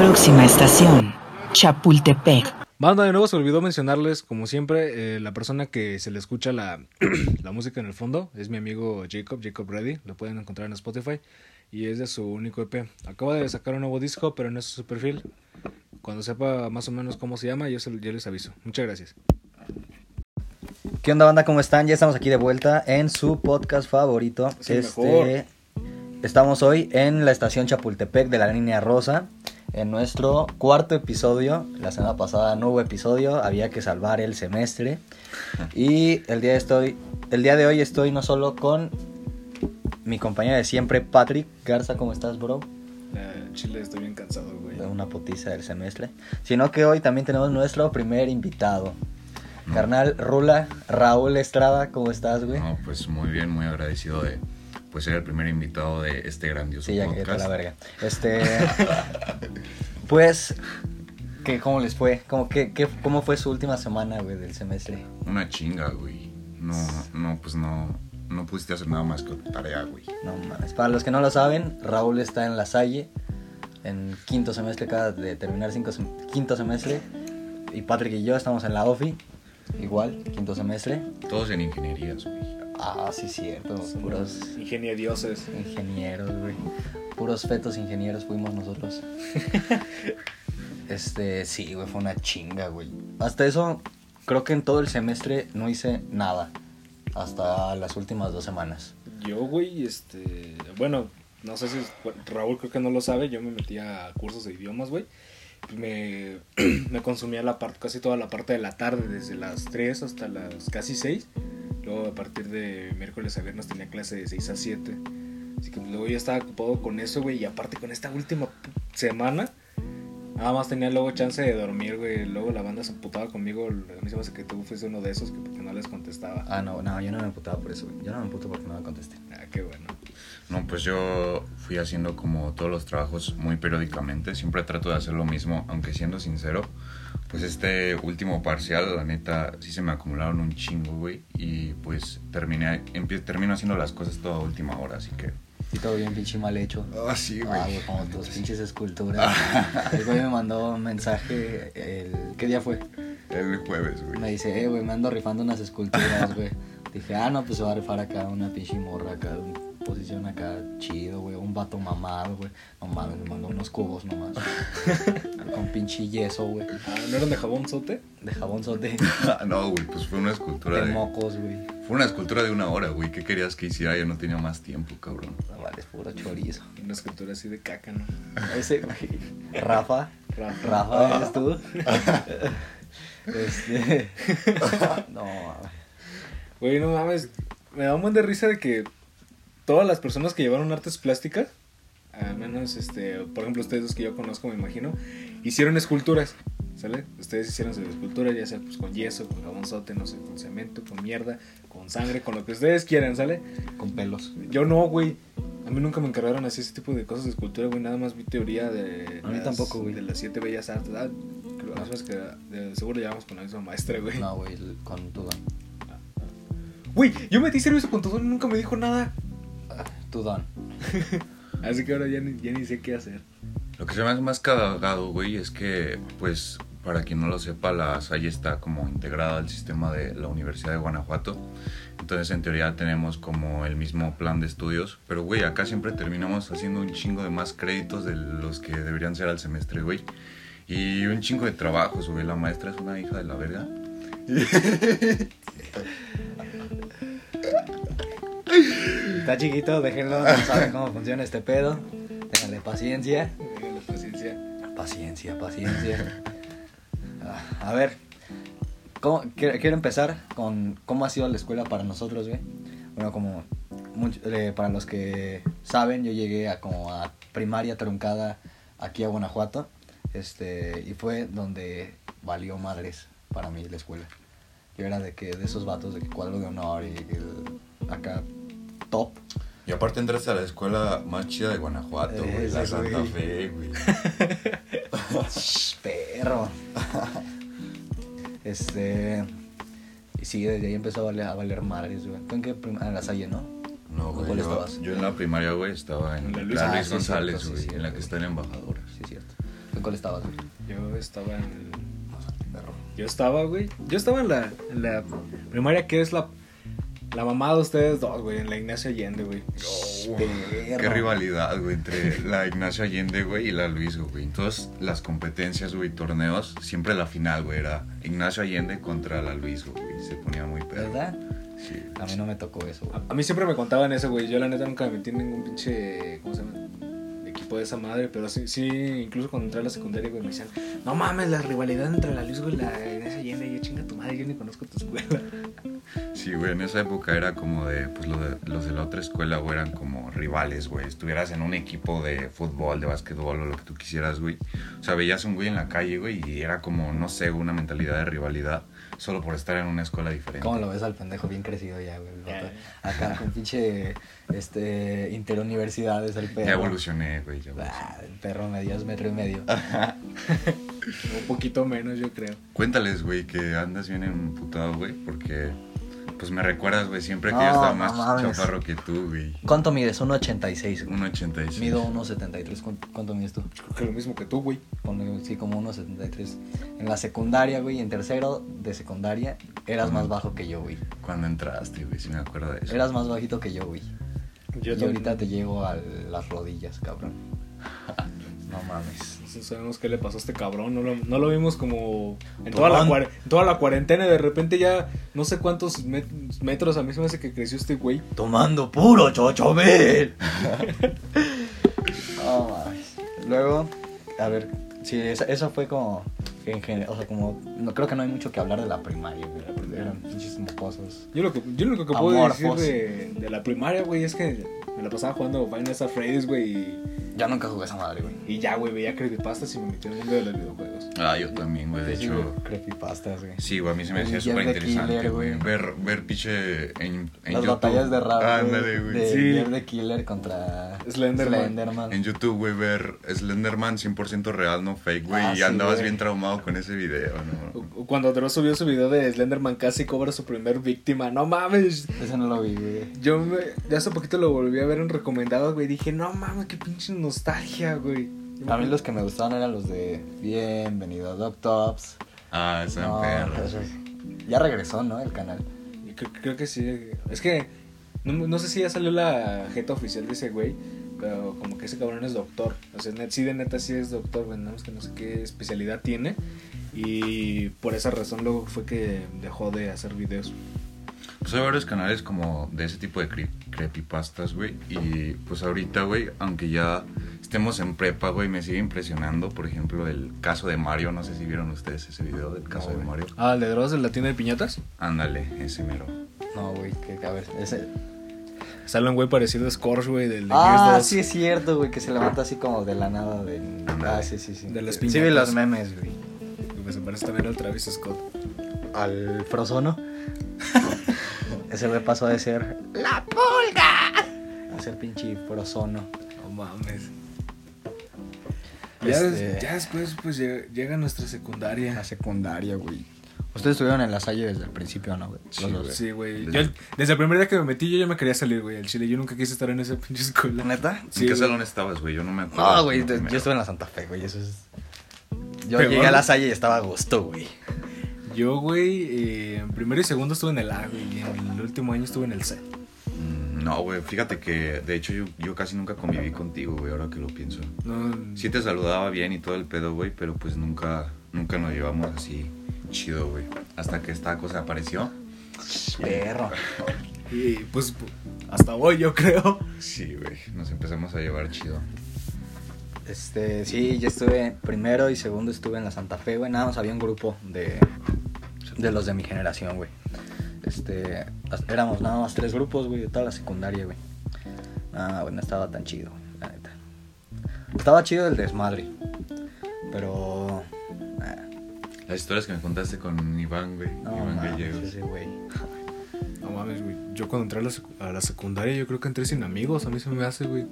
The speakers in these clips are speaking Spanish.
Próxima estación, Chapultepec. Banda, de nuevo se olvidó mencionarles, como siempre, eh, la persona que se le escucha la, la música en el fondo es mi amigo Jacob, Jacob Reddy, lo pueden encontrar en Spotify y es de su único EP. Acaba de sacar un nuevo disco, pero no es su perfil. Cuando sepa más o menos cómo se llama, yo, se, yo les aviso. Muchas gracias. ¿Qué onda, banda? ¿Cómo están? Ya estamos aquí de vuelta en su podcast favorito. Este, mejor. estamos hoy en la estación Chapultepec de la línea rosa. En nuestro cuarto episodio. La semana pasada no hubo episodio. Había que salvar el semestre. Y el día de, estoy, el día de hoy estoy no solo con mi compañero de siempre, Patrick Garza. ¿Cómo estás, bro? Eh, Chile, estoy bien cansado, güey. De una potiza del semestre. Sino que hoy también tenemos nuestro primer invitado. Carnal Rula, Raúl Estrada, ¿cómo estás, güey? No, pues muy bien, muy agradecido de pues ser el primer invitado de este grandioso Sí, ya que podcast. la verga. Este. pues. ¿qué, ¿Cómo les fue? ¿Cómo, qué, qué- ¿Cómo fue su última semana, güey, del semestre? Una chinga, güey. No, no, pues no, no pudiste hacer nada más que tarea, güey. No mames. Para los que no lo saben, Raúl está en la Salle. En quinto semestre, acaba de terminar cinco sem- quinto semestre. Y Patrick y yo estamos en la OFI. Igual, quinto semestre. Todos en ingenierías, güey. Ah, sí, cierto. Puros Ingenierioses. ingenieros, güey. Puros fetos ingenieros fuimos nosotros. Este, sí, güey, fue una chinga, güey. Hasta eso, creo que en todo el semestre no hice nada. Hasta las últimas dos semanas. Yo, güey, este. Bueno, no sé si Raúl creo que no lo sabe. Yo me metí a cursos de idiomas, güey. Me, me consumía la parte, casi toda la parte de la tarde, desde las 3 hasta las casi 6. Luego, a partir de miércoles a viernes, tenía clase de 6 a 7. Así que luego ya estaba ocupado con eso, güey. Y aparte, con esta última semana, nada más tenía luego chance de dormir, güey. Luego la banda se emputaba conmigo. A mí se me hace que tú fuiste uno de esos que porque no les contestaba. Ah, no, no, yo no me emputaba por eso, güey. Yo no me emputo porque no me contesté. Ah, qué bueno. No, pues yo fui haciendo como todos los trabajos muy periódicamente. Siempre trato de hacer lo mismo, aunque siendo sincero, pues este último parcial, la neta, sí se me acumularon un chingo, güey. Y pues terminé, termino haciendo las cosas toda última hora, así que... Sí, todo bien pinche mal hecho. Ah, sí, Ah, güey, como tus pinches esculturas. El güey me mandó un mensaje el... ¿Qué día fue? El jueves, güey. Me dice, eh, güey, me ando rifando unas esculturas, güey. Dije, ah, no, pues se va a rifar acá una pinche morra acá, en posición acá chido, güey. Un vato mamado, güey. No mames, me mandó unos cubos nomás. Con pinche yeso, güey. Ah, ¿No eran de jabón sote? De jabón de, no, güey, pues fue una escultura de de... mocos, güey. Fue una escultura de una hora, güey. ¿Qué querías que hiciera? Yo no tenía más tiempo, cabrón. No, vale, es puro chorizo. Una escultura así de caca, ¿no? Ese, güey. Rafa. Rafa. Rafa, ¿eres tú? este. No, mames. Güey, no mames. Me da un buen de risa de que todas las personas que llevaron artes plásticas, al menos, este, por ejemplo, ustedes dos que yo conozco, me imagino, hicieron esculturas, ¿sale? Ustedes hicieron sus esculturas, ya sea pues con yeso, con jabonzote, no sé, con cemento, con mierda, con sangre, con lo que ustedes quieran, ¿sale? Con pelos. Yo no, güey. A mí nunca me encargaron así ese tipo de cosas de escultura, güey. Nada más vi teoría de. A mí tampoco, güey. De las siete bellas artes. Ah, creo, más o menos que de- seguro llevamos con la misma maestra, güey. No, güey, con tu don. Güey, yo metí servicio con todo y nunca me dijo nada. Tu don. Así que ahora ya ni, ya ni sé qué hacer. Lo que se me hace más cagado, güey, es que, pues, para quien no lo sepa, la Salle está como integrada al sistema de la Universidad de Guanajuato. Entonces, en teoría, tenemos como el mismo plan de estudios. Pero, güey, acá siempre terminamos haciendo un chingo de más créditos de los que deberían ser al semestre, güey. Y un chingo de trabajos, güey. La maestra es una hija de la verga. Está chiquito, déjenlo, no saben cómo funciona este pedo. Ténganle paciencia. Ténganle paciencia. Paciencia, paciencia. Ah, A ver, ¿cómo- quiero, empezar con cómo ha sido la escuela para nosotros, güey. Bueno, como mucho- eh, para los que saben, yo llegué a como a primaria truncada aquí a Guanajuato. Este, y fue donde valió madres para mí la escuela. Yo era de que de esos vatos de que cuadro de honor y el- acá top. Y aparte entraste a la escuela más chida de Guanajuato, güey. La Santa güey. Fe, güey. Shh, Perro. este. Y sí, desde ahí empezó a valer, a valer madres, güey. ¿Tú en qué En la Salle, ¿no? No, güey. ¿Cuál Yo, estabas? yo en la primaria, güey, estaba en la la Luis- Ah, sí, González, cierto, güey. en la que güey. está en embajadora. Sí, es cierto. ¿En cuál estabas, güey? Yo estaba en el- Perro. Yo estaba, güey. Yo estaba en la, en la primaria que es la, la mamá de ustedes dos, güey. En la Ignacio Allende, güey. Qué Perro. rivalidad, güey, entre la Ignacio Allende, güey, y la Luis, güey. En todas las competencias, güey, torneos, siempre la final, güey, era Ignacio Allende contra la Luis, güey. Se ponía muy perro. ¿Verdad? Sí. A mí no me tocó eso, güey. A, a mí siempre me contaban eso, güey. Yo la neta nunca me metí en ningún pinche. ¿Cómo se llama? Equipo de esa madre. Pero sí, sí incluso cuando entré a la secundaria, güey, me decían: No mames, la rivalidad entre la Luis, güey, y la Allende. Y yo, chinga tu madre, yo ni conozco tu escuela. Sí, güey, en esa época era como de, pues lo de- los de la otra escuela, güey, eran como rivales, güey. Estuvieras en un equipo de fútbol, de básquetbol o lo que tú quisieras, güey. O sea, veías un güey en la calle, güey, y era como, no sé, una mentalidad de rivalidad solo por estar en una escuela diferente. ¿Cómo lo ves al pendejo bien crecido ya, güey? Acá con pinche este, interuniversidades, el perro. Ya evolucioné, güey, Ah, el perro medías metro y medio. Un poquito menos, yo creo. Cuéntales, güey, que andas bien emputado, güey, porque pues me recuerdas, güey, siempre que No, yo estaba no más mames. chaparro que tú, güey. ¿Cuánto mides? 1.86. güey. 1.86. Mido 1.73. ¿Cuánto, cuánto mides tú? Creo que lo mismo que tú, güey. Sí, como 1.73. En la secundaria, güey, en tercero de secundaria, eras más bajo que yo, güey. Cuando entraste, güey, si me acuerdo de eso. Eras más bajito que yo, güey. Yo y ahorita te llego a las rodillas, cabrón. No mames. No sabemos qué le pasó a este cabrón. No lo, no lo vimos como en toda, la, en toda la cuarentena. y De repente ya no sé cuántos met- metros a mí se me hace que creció este güey. Tomando puro chochobel. no mames. Luego, a ver, sí, esa, eso fue como, en general, o sea, como, no, creo que no hay mucho que hablar de la primaria, güey. Eran pinches mocosos. Yo lo que, yo lo único que puedo Amorfos. decir de, de la primaria, güey, es que me la pasaba jugando Final Fantasy Freddy's, güey. Y, Ya nunca jugué esa madre, güey. y ya, güey, veía creepypastas y me metí en el mundo de los videojuegos. Ah, yo también, güey, de Sí, hecho. Creepypastas, güey. Sí, güey, a mí se me hacía súper interesante, güey. Ver, ver piche en, en Las YouTube. batallas de rap, Ah, güey, ándale, güey. de Sí. Jeff the Killer contra Slenderman. Slenderman. En YouTube, güey, ver Slenderman 100% real, no fake, güey. Ah, y sí, andabas bien traumado con ese video, ¿no? Cuando Dross subió su video de Slenderman casi cobra su primer víctima. No mames. Ese no lo vi, güey. Yo me, ya hace poquito lo volví a ver en recomendados, güey. Dije, no mames, qué pinche nostalgia, güey. A mí los que me gustaban eran los de Bienvenido a Doctops. Ah, esa No, perra. esos- Ya regresó, ¿no? El canal. Creo, creo que sí. Es que no, no sé si ya salió la jeta oficial de ese güey. Pero como que ese cabrón es doctor. O sea, net- sí, de neta sí es doctor, güey. Nada más que no sé qué especialidad tiene. Y por esa razón luego fue que dejó de hacer videos. Pues hay varios canales como de ese tipo de cre- creepypastas, güey. Y pues ahorita, güey, aunque ya estemos en prepa, güey, me sigue impresionando. Por ejemplo, el caso de Mario. No sé si vieron ustedes ese video del caso No, de. Mario. Ah, ¿el de Dross de la tienda de piñatas? Ándale, ese mero. No, güey, que a ver, ese... Sale un güey parecido a Scorch, güey, del de Ah, Gears 2. sí es cierto, güey, que se levanta así como de la nada del... Ándale. Ah, sí, sí, sí. De las Sí vi piñatas. los memes, güey. Se parece también al Travis Scott. Al Frozono. ese güey pasó de ser... ¡La pulga! A ser pinche Frozono. No mames. Ya, Este- ya después, pues llega, llega nuestra secundaria. La secundaria, güey. Ustedes estuvieron en la salle desde el principio, ¿no, güey? Sí, güey. Sí, güey. Desde- Yo el- Desde el primer día que me metí, yo ya me quería salir, güey, al chile. Yo nunca quise estar en esa pinche escuela. ¿Neta? Sí, ¿En qué güey. salón estabas, güey? Yo no me acuerdo. No, güey, te- primero. yo estuve en la Santa Fe, güey, eso es... Yo Peor. llegué a la salle y estaba a gusto, güey. Yo, güey, eh, en primero y segundo estuve en el A, güey. Y en el último año estuve en el C. Mm, No, güey, fíjate que de hecho yo, yo casi nunca conviví contigo, güey, ahora que lo pienso. No, Sí te saludaba bien y todo el pedo, güey, pero pues nunca, nunca nos llevamos así chido, güey. Hasta que esta cosa apareció. Perro. Y pues hasta hoy, yo creo. Sí, güey, nos empezamos a llevar chido. Este, sí, yo estuve primero y segundo estuve en la Santa Fe, güey. Nada más había un grupo de, de los de mi generación, güey. Este, éramos nada más tres grupos, güey, de toda la secundaria, güey. Ah, güey, no estaba tan chido, la neta. Estaba chido el desmadre. Pero. ah, Las historias que me contaste con Iván, güey. no, Iván mames, Gallegos. ese güey. No mames, güey. Yo cuando entré a la, a la secundaria, yo creo que entré sin amigos. A mí se me hace, güey.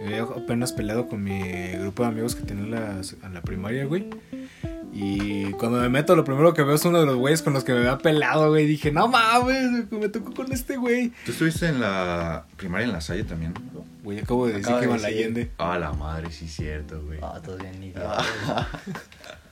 Me había apenas peleado con mi grupo de amigos que tenía en la, en la primaria, güey. Y cuando me meto, lo primero que veo es uno de los güeyes con los que me había peleado, güey. Dije, no mames, me tocó con este güey. ¿Tú estuviste en la primaria en la Salle también? Güey, güey. Acabo de decir Acaba que de iban la decir. Allende. Ah, la madre, sí, cierto, güey. Ah, todos bien idiotas.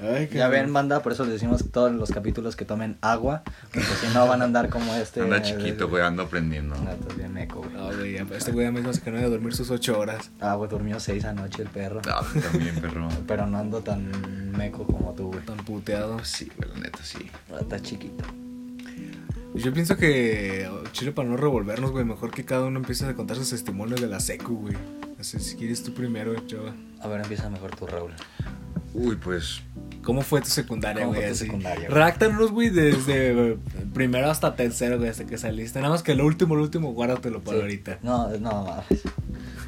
Ay, Ya ven, banda, por eso les decimos todos los capítulos que tomen agua, porque si no van a andar como este. Anda chiquito, güey, ando aprendiendo. Ah, estás bien meco, güey. No, güey, este güey ya me dijo que no iba a dormir sus ocho horas. Ah, güey, durmió seis anoche el perro. Ah, también, perro. Pero no ando tan meco como tú, güey. Tan puteado. Sí, güey, la neta, sí. Está chiquito. Yo pienso que, oh, chile, para no revolvernos, güey, mejor que cada uno empiece a contar sus testimonios de la secu, güey. Así, si quieres tú primero, chava. A ver, empieza mejor tú, Raúl. Uy, pues, ¿Cómo fue tu secundaria, ¿Cómo güey? fue tu así? secundaria, güey? Desde eh, primero hasta tercero, güey, hasta que saliste. Nada más que lo último, lo último, guárdatelo para Sí. ahorita. No, no, mames.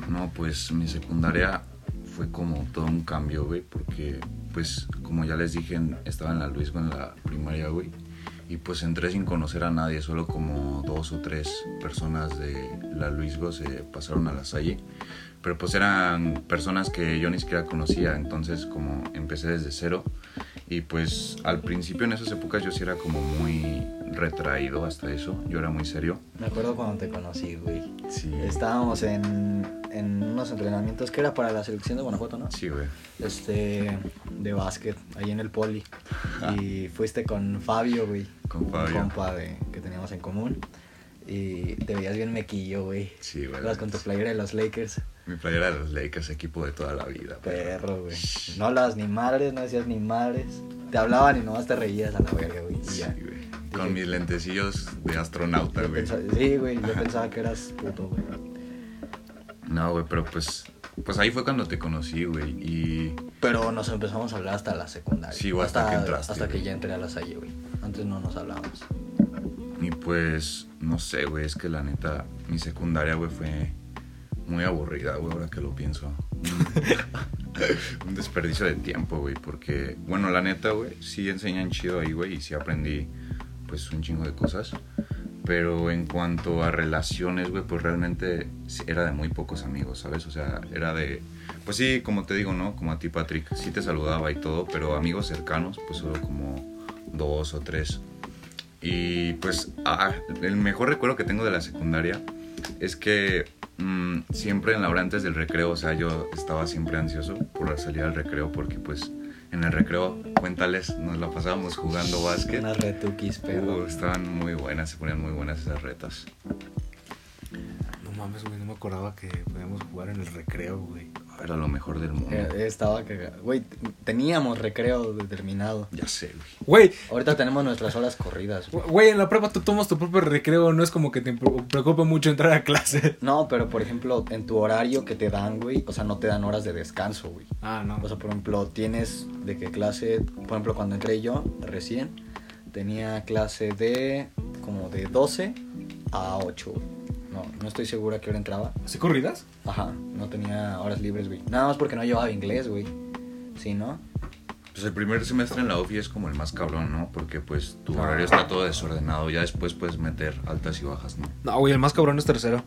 no, pues mi secundaria fue como todo un cambio, güey, porque, pues, como ya les dije, estaba en la Luis en la primaria, güey. Y pues entré sin conocer a nadie, solo como dos o tres personas de la Luisgo se pasaron a la Salle. Pero pues eran personas que yo ni siquiera conocía, entonces como empecé desde cero. Y pues al principio en esas épocas yo sí era como muy retraído hasta eso, yo era muy serio. Me acuerdo cuando te conocí, güey. Sí, Estábamos en, en unos entrenamientos que era para la selección de Guanajuato, ¿no? sí, güey. Este, de básquet, ahí en el poli. Y fuiste con Fabio, güey. Con Un Fabio. compa de, que teníamos en común. Y te veías bien mequillo, güey. Sí, güey. Ibas con tu playera de los Lakers. Mi playera de los Lakers, equipo de toda la vida. Perro, güey. No hablabas ni madres, no decías ni madres. Te hablaban y nomás te reías a la verga, güey. Sí, güey. Con mis lentecillos de astronauta, güey. sí, güey. Yo pensaba que eras puto, güey. No, güey, pero pues, pues ahí fue cuando te conocí, güey. Y Pero nos empezamos a hablar hasta la secundaria. Sí, güey, hasta que entraste, Hasta que ya entré a la salle, güey. Antes no nos hablábamos. Y pues, no sé, güey, es que la neta, mi secundaria, güey, fue muy aburrida, güey, ahora que lo pienso. Un- desperdicio de tiempo, güey, porque, bueno, la neta, güey, sí enseñan chido ahí, güey, y sí aprendí, pues, un chingo de cosas. Pero en cuanto a relaciones, güey, pues realmente era de muy pocos amigos, ¿sabes? O sea, era de... Pues sí, como te digo, ¿no? Como a ti, Patrick, sí te saludaba y todo, pero amigos cercanos, pues solo como dos o tres. Y pues ah, el mejor recuerdo que tengo de la secundaria es que mm, siempre en la hora antes del recreo, o sea, yo estaba siempre ansioso por salir al recreo porque pues en el recreo, cuéntales, nos la pasábamos jugando básquet. Unas retuquis, pero. Uh, estaban muy buenas, se ponían muy buenas esas retas. No mames, güey, no me acordaba que podíamos jugar en el recreo, güey. Era lo mejor del mundo. Eh, estaba cagado. Güey, teníamos recreo determinado. Ya sé, güey. Güey, Ahorita tenemos nuestras horas corridas. güey. güey, en la prepa tú tomas tu propio recreo, no es como que te pre- preocupe mucho entrar a clase. No, pero por ejemplo, en tu horario que te dan, güey, o sea, no te dan horas de descanso, güey. Ah, no. O sea, por ejemplo, tienes de qué clase, por ejemplo, cuando entré yo, recién, tenía clase de como de 12 a 8, güey. No, no estoy segura a qué hora entraba. ¿Sí corridas? Ajá, no tenía horas libres, güey. Nada más porque no llevaba inglés, güey. Sí, ¿no? Pues el primer semestre en la UFI es como el más cabrón, ¿no? Porque pues tu Ah. horario está todo desordenado. Ya después puedes meter altas y bajas, ¿no? No, güey, el más cabrón es tercero.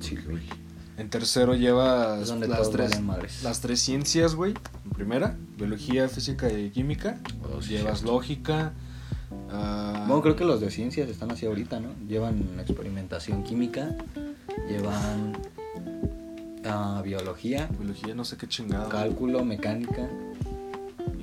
Sí, güey. En tercero llevas donde las tres, las tres ciencias, güey. En primera, biología, física y química. Oh, sí, llevas cierto. lógica. Ah, Bueno, creo que los de ciencias están así ahorita, ¿no? Llevan experimentación química, llevan ah, biología, Biología, no sé qué chingada. cálculo, mecánica.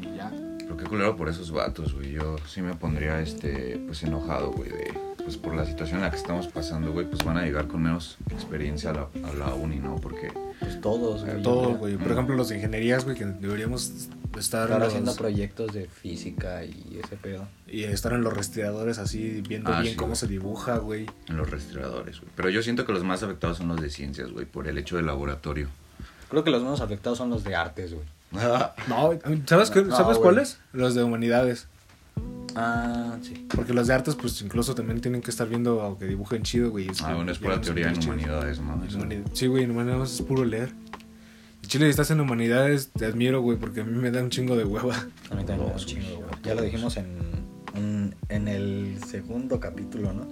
Y ya. Pero qué culero por esos vatos, güey. Yo sí me pondría, este, pues enojado, güey, de... Pues por la situación en la que estamos pasando, güey, pues van a llegar con menos experiencia a la, a la uni, ¿no? Porque... Pues todos, güey. yo Todo, creo. güey. Por ejemplo, los de ingenierías, güey, que deberíamos estar, Estar los- haciendo proyectos de física y ese pedo. y estar en los respiradores así, viendo Ah, bien sí, cómo güey. se dibuja, güey. En los respiradores, güey. Pero yo siento que los más afectados son los de ciencias, güey, por el hecho del laboratorio. Creo que los menos afectados son los de artes, güey. No, ¿sabes, qué? No, ¿sabes cuáles? Los de humanidades. Ah, sí. Porque los de artes, pues incluso también tienen que estar viendo aunque dibujen chido, güey. Ah, bueno, es pura teoría en humanidades, ¿no? Sí, güey, en humanidades es puro leer. Chile, si estás en humanidades, te admiro, güey, porque a mí me da un chingo de hueva. A mí también me da un chingo, güey. güey. Ya lo dijimos en, en, en el segundo capítulo, ¿no?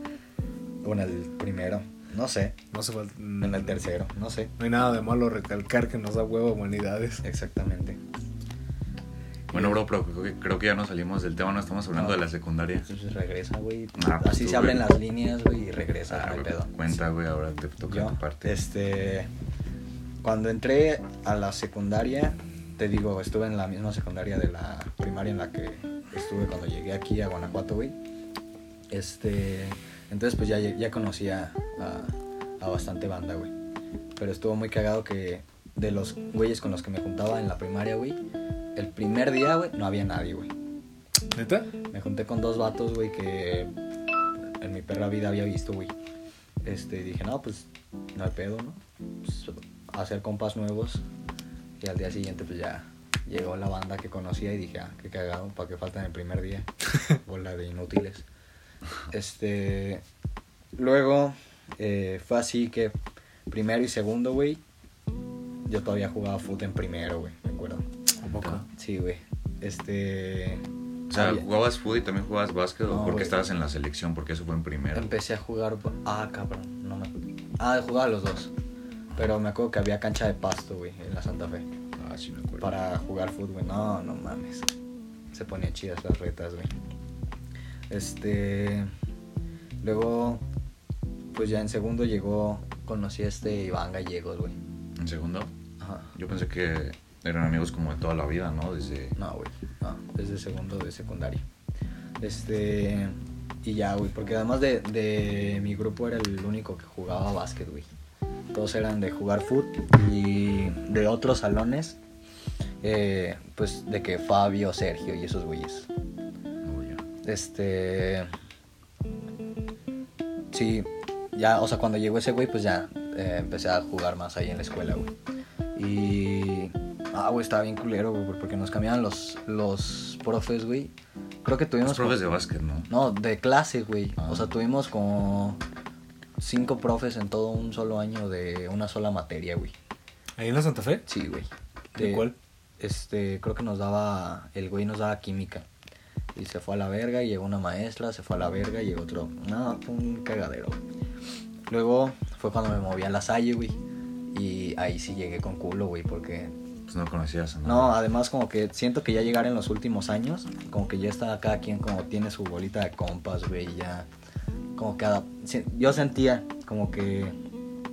O en el primero. No sé. No falta. En el tercero. No sé. No hay nada de malo recalcar que nos da hueva humanidades. Exactamente. Bueno, bro, pero creo que, creo que ya no salimos del tema, no estamos hablando No. de la secundaria. Entonces regresa, güey. Ah, pues Así tú, se abren güey. las líneas, güey, y regresa, Ah, güey, pedo. cuenta, güey, ahora te toca Yo, tu parte. este, cuando entré a la secundaria, te digo, estuve en la misma secundaria de la primaria en la que estuve cuando llegué aquí a Guanajuato, güey. Este, entonces pues ya, ya conocía a, a bastante banda, güey. Pero estuvo muy cagado que de los güeyes con los que me juntaba en la primaria, güey, el primer día, güey, no había nadie, güey. ¿Neta? Me junté con dos vatos, güey, que en mi perra vida había visto, güey. Este, dije, no, pues, no hay pedo, ¿no? Pues, hacer compas nuevos. Y al día siguiente, pues ya llegó la banda que conocía y dije, ah, qué cagado, para que faltan el primer día. Bola de inútiles. Este, luego, eh, fue así que primero y segundo, güey, yo todavía jugaba fútbol en primero, güey, me acuerdo. ¿A poco? Sí, güey. Este. O sea, había- ¿jugabas fútbol y también jugabas básquet No, o porque güey. estabas en la selección? Porque eso fue en primero. Empecé a jugar. Ah, cabrón, no me Ah, jugaba los dos. Pero me acuerdo que había cancha de pasto, güey, en la Santa Fe. Ah, sí me acuerdo. Para jugar fútbol. No, no mames. Se ponían chidas las retas, güey. Este. Luego, pues ya en segundo llegó. Conocí a este Iván Gallegos, güey. ¿En segundo? Ajá. Yo pensé que eran amigos como de toda la vida, ¿no? Desde... No, güey. No, desde segundo de secundaria. Este. Y ya, güey. Porque además de, de mi grupo era el único que jugaba básquet, güey. Todos eran de jugar foot y de otros salones. eh, pues de que Fabio, Sergio y esos güeyes. Ya. Este. Sí, ya, o sea, cuando llegó ese güey, pues ya eh, empecé a jugar más ahí en la escuela, güey. Y. Ah, güey, estaba bien culero, güey, porque nos cambiaban los, los profes, güey. Creo que tuvimos. Los profes de básquet, ¿no? No, de clase, güey. Ah. O sea, tuvimos como. Cinco profes en todo un solo año de una sola materia, güey. ¿Ahí en la Santa Fe? Sí, güey. ¿De cuál? Este, creo que nos daba, el güey nos daba química. Y se fue a la verga, y llegó una maestra, se fue a la verga, y llegó otro. No, fue un cagadero. güey. Luego fue cuando me moví a la Salle, güey. Y ahí sí llegué con culo, güey, porque... Pues no conocías a nadie. No, además como que siento que ya llegar en los últimos años, como que ya está cada quien como tiene su bolita de compas, güey, y ya... Como que... Yo sentía como que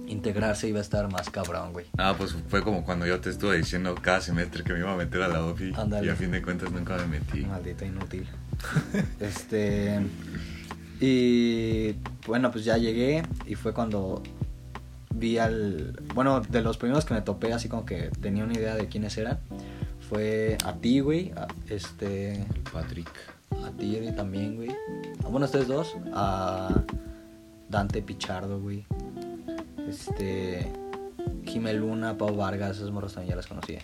integrarse iba a estar más cabrón, güey. Ah, pues fue como cuando yo te estuve diciendo cada semestre que me iba a meter a la OFI. Y a fin de cuentas nunca me metí. Maldito inútil. este. Y bueno, pues ya llegué y fue cuando vi al. Bueno, de los primeros que me topé, así como que tenía una idea de quiénes eran. Fue a ti, güey. a- Este. Patrick. A ti también, güey. A, bueno, ustedes dos. A Dante Pichardo, güey. Este. Jimé Luna, Pau Vargas, esos morros también ya las conocía.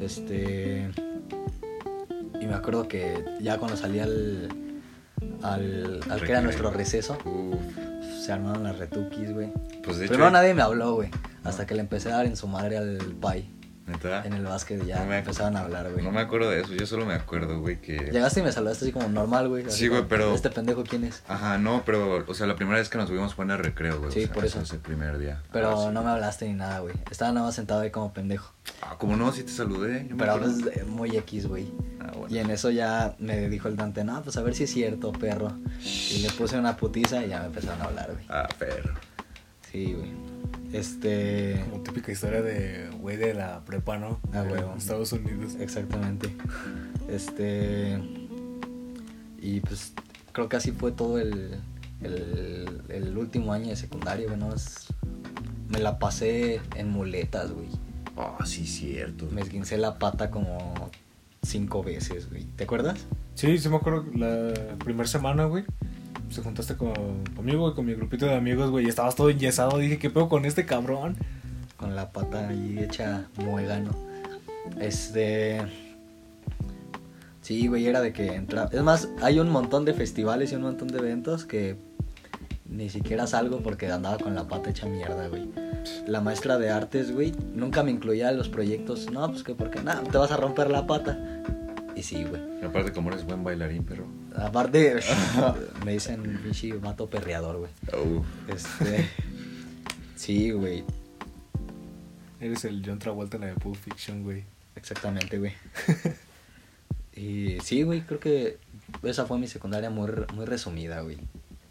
Este. Y me acuerdo que ya cuando salí al. al, al que era nuestro receso, Uf. se armaron las retukis, güey. Pues de hecho. Primero nadie me habló, güey. Hasta que le empecé a dar en su madre al Pai. ¿Neta? En el básquet ya No me- empezaron a hablar, güey. No me acuerdo de eso, yo solo me acuerdo, güey, que... Llegaste y me saludaste así como normal, güey. Sí, güey, pero- ¿Este pendejo quién es? Ajá, no, pero, o sea, la primera vez que nos vimos fue en el recreo, güey. Sí, o sea, por eso. Ese primer día. Pero Ah, sí. no me hablaste ni nada, güey. Estaba nada más sentado ahí como pendejo. Ah, como no, sí te saludé. yo Pero hablas muy X, güey. Ah, bueno. Y en eso ya me dijo el Dante, no, pues a ver si es cierto, perro. Y le puse una putiza y ya me empezaron a hablar, güey. Ah, perro. Sí, güey. Este. Como típica historia de güey de la prepa, ¿no? Ah, De huevo. Estados Unidos. Exactamente. Este. Y pues creo que así fue todo el, el, el último año de secundaria, güey. ¿no? Es- me la pasé en muletas, güey. Ah, sí, cierto. Me esguincé la pata como cinco veces, güey. ¿Te acuerdas? Sí, sí me acuerdo la primera semana, güey. Se juntaste con, conmigo y con mi grupito de amigos, güey. Y estabas todo enyesado. Dije, ¿qué pedo con este cabrón? Con la pata ahí hecha muegano. Este. Sí, güey, era de que entraba. Es más, hay un montón de festivales y un montón de eventos que ni siquiera salgo porque andaba con la pata hecha mierda, güey. La maestra de artes, güey, nunca me incluía en los proyectos. No, pues que porque nada, te vas a romper la pata. Y sí, güey. Aparte, como eres buen bailarín, pero... Aparte, me dicen pinche vato perreador, güey. Este. Sí, güey. Eres el John Travolta en la de Pulp Fiction, güey. Exactamente, güey. Y sí, güey, creo que esa fue mi secundaria muy, muy resumida, güey.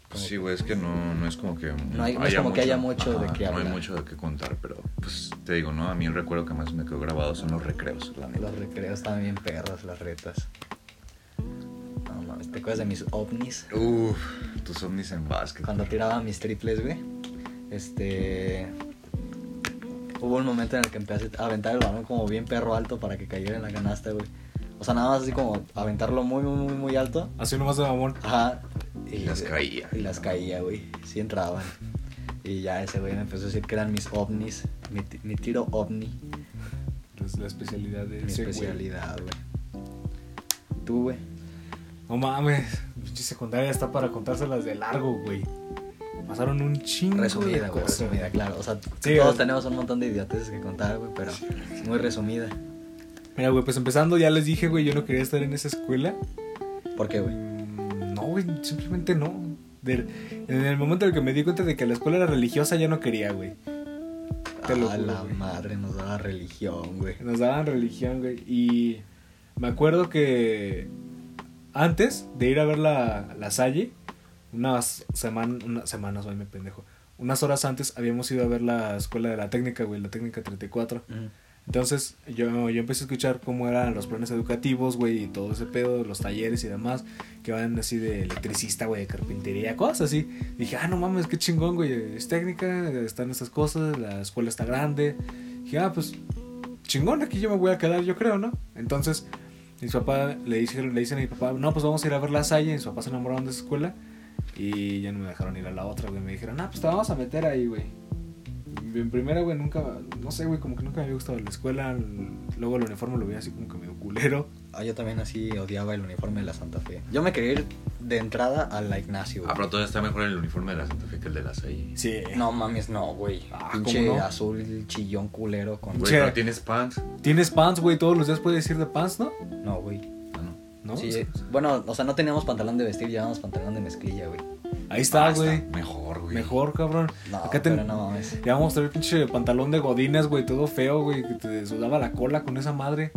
Pues sí, güey, es que no, no es como que No hay- no es como que haya mucho de qué No hay hablar. mucho de qué contar, pero pues te digo, ¿no? A mí un recuerdo que más me quedó grabado son los recreos, la neta. Los recreos estaban bien perros, las retas. No mames, ¿te acuerdas de mis ovnis? Uf, tus ovnis en básquet. Cuando tiraba mis triples, güey. Este. Hubo un momento en el que empecé a aventar el balón como bien perro alto para que cayera en la canasta, güey. O sea, nada más así como aventarlo muy, muy, muy, muy alto. Así nomás de mamón. Ajá. Y las caía. Y las caía, güey. Sí entraban. Y ya ese güey me empezó a decir que eran mis ovnis. Mi, mi tiro ovni. Es la especialidad de Mi ese especialidad, güey. Tú, güey. No mames, pinche secundaria está para contárselas de largo, güey. Pasaron un chingo Resumida, de güey. cosas. Resumida, claro. O sea, Sí, todos güey. tenemos un montón de idioteces que contar, güey, pero muy resumida. Mira, güey, pues empezando, ya les dije, güey, yo no quería estar en esa escuela. ¿Por qué, güey? Mm, güey, simplemente no. De- en el momento en el que me di cuenta de que la escuela era religiosa, ya no quería, güey. Te lo a juro, la güey. madre nos daba religión, güey. Nos daban religión, güey. Y me acuerdo que antes de ir a ver la, la Salle, unas semanas, unas semanas, hoy me pendejo. Unas horas antes habíamos ido a ver la escuela de la técnica, güey, la técnica 34. Entonces yo, yo empecé a escuchar cómo eran los planes educativos, güey, y todo ese pedo, los talleres y demás, que van así de electricista, güey, de carpintería, cosas así. Dije, ah, no mames, qué chingón, güey, es técnica, están estas cosas, la escuela está grande. Dije, ah, pues chingón, aquí yo me voy a quedar, yo creo, ¿no? Entonces, mis papás le dicen, le dicen a mi papá, no, pues vamos a ir a ver la Salle, y mis papás se enamoraron de esa escuela, y ya no me dejaron ir a la otra, güey, me dijeron, ah, pues te vamos a meter ahí, güey. En primera, güey, nunca, no sé, güey, como que nunca me había gustado la escuela, luego el uniforme lo veía así como que medio culero. Ah, yo también así odiaba el uniforme de la Santa Fe. Yo me quería ir de entrada a la Ignacio, Ah, güey. pero todavía está mejor el uniforme de la Santa Fe que el de las ahí. Sí. No mames, no, güey. Ah, Pinche ¿cómo no? azul chillón culero con... Güey, Che. pero tienes pants. Tienes pants, güey, todos los días puedes ir de pants, ¿no? No, güey. Ah, no. ¿No? Sí, Sí. bueno, o sea, no teníamos pantalón de vestir, llevábamos pantalón de mezclilla, güey. Ahí está, güey. Mejor, güey. Mejor, cabrón. No, Acá te- pero no mames. Ya vamos a traer pinche pantalón de godines, güey, todo feo, güey, que te sudaba la cola con esa madre.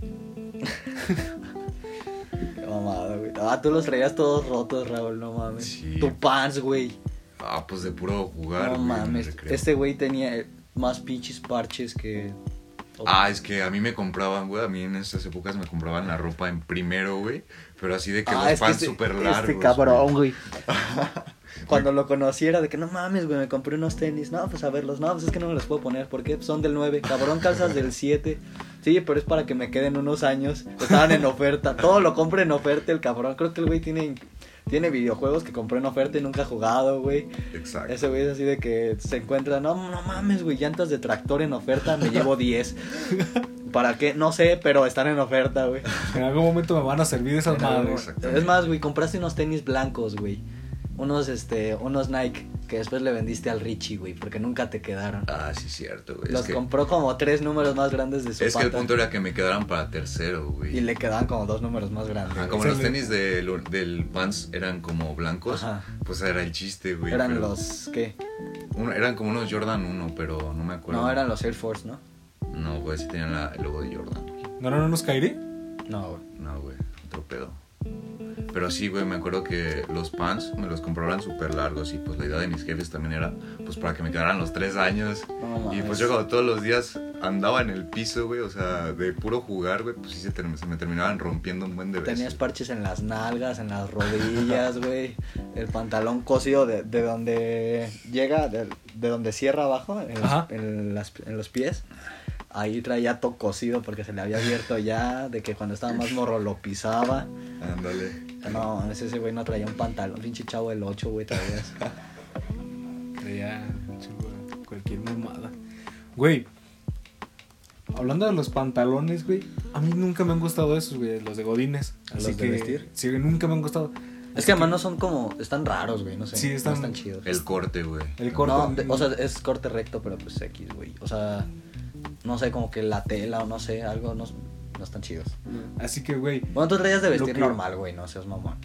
Qué mamada, güey. Ah, tú los traías todos rotos, Raúl, no mames. Sí. Tu pants, güey. Ah, pues de puro jugar. No güey, mames. Este güey tenía más pinches parches que... Ah, es que a mí me compraban, güey. A mí en esas épocas me compraban la ropa en primero, güey. Pero así de que Ah, los pants este- súper este largos. cabrón, güey. Cuando lo conocí era de que no mames, güey, me compré unos tenis. No, pues a verlos. No, pues es que no me los puedo poner. ¿Por qué? Pues son del 9. Cabrón, calzas del 7. Sí, pero es para que me queden unos años. Estaban en oferta. Todo lo compra en oferta el cabrón. Creo que el güey tiene, tiene videojuegos que compró en oferta y nunca ha jugado, güey. Exacto. Ese güey es así de que se encuentra, no, no mames, güey, llantas de tractor en oferta, me llevo 10. ¿Para qué? No sé, pero están en oferta, güey. En algún momento me van a servir esas madres. Es más, güey, compraste unos tenis blancos, güey. Unos, este, unos Nike que después le vendiste al Richie, güey, porque nunca te quedaron. Ah, sí, cierto, güey. Los es que, compró como tres números más grandes de su es que el punto era que me quedaran para tercero, güey. Y le quedaban como dos números más grandes. Ajá, como Sí, los le- tenis del, del Pants eran como blancos, Ajá. pues era el chiste, güey. Eran pero- los, ¿qué? uno- eran como unos Jordan 1, pero no me acuerdo. No, eran los Air Force, ¿no? No, güey, sí tenían la- el logo de Jordan. ¿No eran unos Kairi? No, güey. No, güey, otro pedo. Pero sí, güey, me acuerdo que los pants me los compraban súper largos y pues la idea de mis jefes también era pues para que me quedaran los tres años. No. Y pues yo como todos los días andaba en el piso, güey, o sea, de puro jugar, güey, pues sí se, term- se me terminaban rompiendo un buen de veces. Tenías parches en las nalgas, en las rodillas, güey. El pantalón cosido de, de donde llega, de, de donde cierra abajo, en los, en las- en los pies. Ahí traía todo cosido porque se le había abierto ya, de que cuando estaba más morro lo pisaba. Ándale. No, ese ese güey no traía un pantalón, pinche chavo del 8, güey. Traía chingo de cualquier mamada. Güey, hablando de los pantalones, güey, a mí nunca me han gustado esos, güey, los de godines. ¿Los Así de que, vestir? Sí, güey, nunca me han gustado. Es que además no son como, están raros, güey, no sé. Sí, no están- están chidos. El corte, güey. El corte. No, de- o sea, es corte recto, pero pues X, güey. O sea, no sé, como que la tela o no sé, algo, no, no están chidos. Así que, güey, Bueno, tú traías de vestir que- normal, güey, no seas mamón.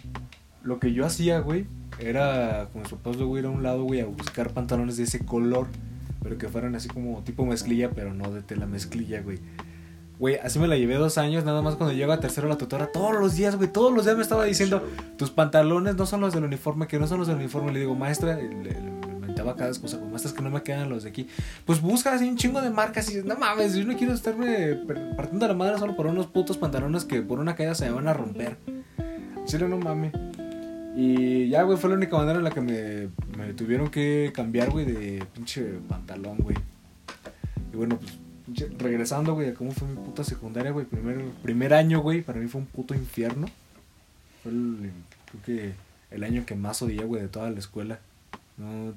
lo que yo hacía, güey, era con papás luego ir a un lado, güey, a buscar pantalones de ese color, pero que fueran así como tipo mezclilla, pero no de tela mezclilla, güey. Güey, así me la llevé dos años, nada más cuando llego a tercero la tutora, todos los días, güey, todos los días me estaba diciendo, tus pantalones no son los del uniforme, que no son los del uniforme. Le digo, maestra, cada excusa, como maestras que no me quedan los de aquí. Pues busca así un chingo de marcas y no mames, yo no quiero estarme partiendo la madre solo por unos putos pantalones que por una caída se me van a romper. Chile, no mames. Y ya, güey, fue la única manera en la que me, me tuvieron que cambiar, güey, de pinche pantalón, güey. Y bueno, pues, regresando, güey, a cómo fue mi puta secundaria, güey. Primer, primer año, güey, para mí fue un puto infierno. Fue el, creo que el año que más odié, güey, de toda la escuela. No,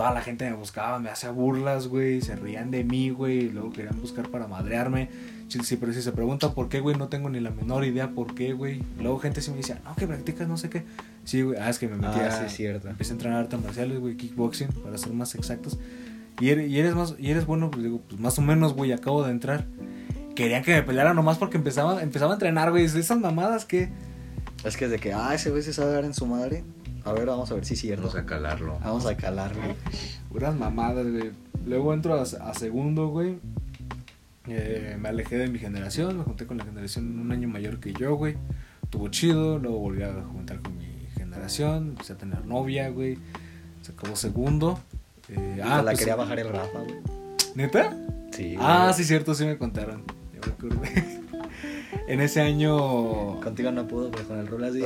toda la gente me buscaba, me hacía burlas, güey, se reían de mí, güey, y luego querían buscar para madrearme. Sí, sí, pero si se pregunta por qué, güey, no tengo ni la menor idea por qué, güey. Luego gente sí me decía, no, que practicas no sé qué. Sí, güey, ah, es que me metí Ah, a... sí, es cierto. Empecé a entrenar artes marciales, güey, kickboxing, para ser más exactos. Y eres, y eres más, y eres bueno, pues digo, pues más o menos, güey, acabo de entrar. Querían que me peleara nomás porque empezaba, empezaba a entrenar, güey. Esas mamadas que... Es que es de que, ah, ese güey se sabe dar en su madre. A ver, vamos a ver si es cierto. Vamos a calarlo. Vamos a calarlo. Puras mamadas, güey. Luego entro a, a segundo, güey. Eh, me alejé de mi generación, me junté con la generación un año mayor que yo, güey. Tuvo chido, luego volví a juntar con mi generación, empecé a tener novia, güey. Se acabó segundo. Eh, Ah, la pues, quería bajar el Rafa, güey. ¿Neta? Sí. Ah, güey. sí, cierto, sí me contaron. Ya me acordé. en ese año. Contigo no pudo, pero con el rol así.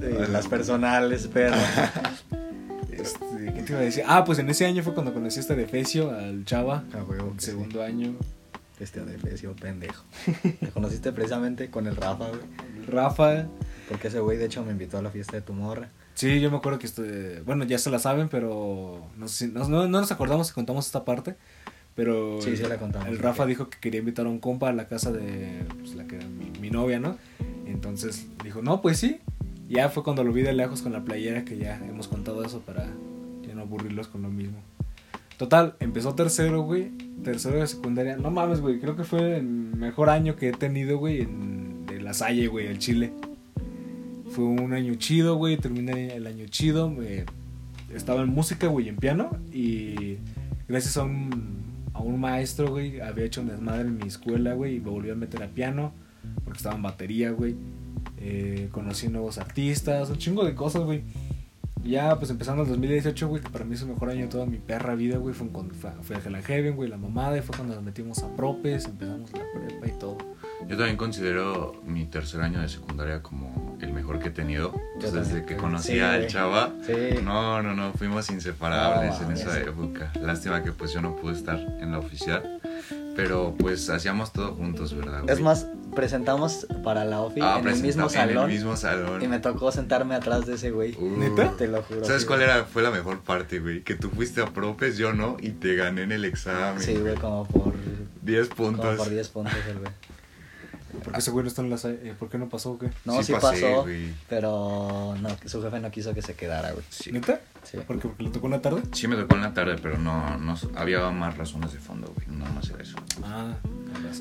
Eh, Las personales, perro. Este, ¿Qué te iba a decir? Ah, pues en ese año fue cuando conocí a este Defecio, al Chava. Ah, huevo, el que segundo año. Este adefesio, pendejo. Me conociste precisamente con el Rafa, güey. Rafa. Porque ese güey, de hecho, me invitó a la fiesta de tu morra. Sí, yo me acuerdo que estoy. Bueno, ya se la saben, pero. No, sé si- no, no- no nos acordamos si contamos esta parte. Pero. Sí, sí la contamos, El Rafa dijo que quería invitar a un compa a la casa de. Pues la que era mi, mi novia, ¿no? Entonces dijo, no, pues sí. Ya fue cuando lo vi de lejos con la playera, que ya hemos contado eso para ya no aburrirlos con lo mismo. Total, empezó tercero, güey. Tercero de secundaria. No mames, güey. Creo que fue el mejor año que he tenido, güey, en, de la Salle, güey, el Chile. Fue un año chido, güey. Terminé el año chido. me- estaba en música, güey, en piano. Y gracias a un, a un maestro, güey, había hecho un desmadre en mi escuela, güey. Y me volvió a meter a piano. Porque estaba en batería, güey. Eh, conocí nuevos artistas, un chingo de cosas, güey. Ya, pues empezando el 2018, güey, que para mí es el mejor año de toda mi perra vida, güey. Fue, cuando fue, fue a Heaven, güey, la mamada. Y fue cuando nos metimos a propes, empezamos la prepa y todo. Yo también considero mi tercer año de secundaria como el mejor que he tenido. Yo Desde que conocí Sí, al chava. Sí. No, no, no, fuimos inseparables No, en esa época. Lástima que pues yo no pude estar en la oficial. Pero pues hacíamos todo juntos, ¿verdad? güey? Es más, presentamos para la OFI Ah, en el mismo presentamos en salón. el mismo salón. Y me tocó sentarme atrás de ese güey. Uh, ¿Neta? Te lo juro. ¿Sabes sí, cuál güey. era? Fue la mejor parte, güey. Que tú fuiste a propes, yo no, y te gané en el examen. Sí, güey, como por, 10 como puntos. por 10 puntos el güey. ¿Por qué ese güey no está en la? Eh, ¿Por qué no pasó o qué? No, Sí sí, pasé, pasó, güey. pero no, su jefe no quiso que se quedara, güey. Sí. ¿Neta? Sí. ¿Por qué? ¿Porque le tocó en la tarde? Sí me tocó en la tarde, pero no, no había más razones de fondo, güey. Nada más era eso. Ah.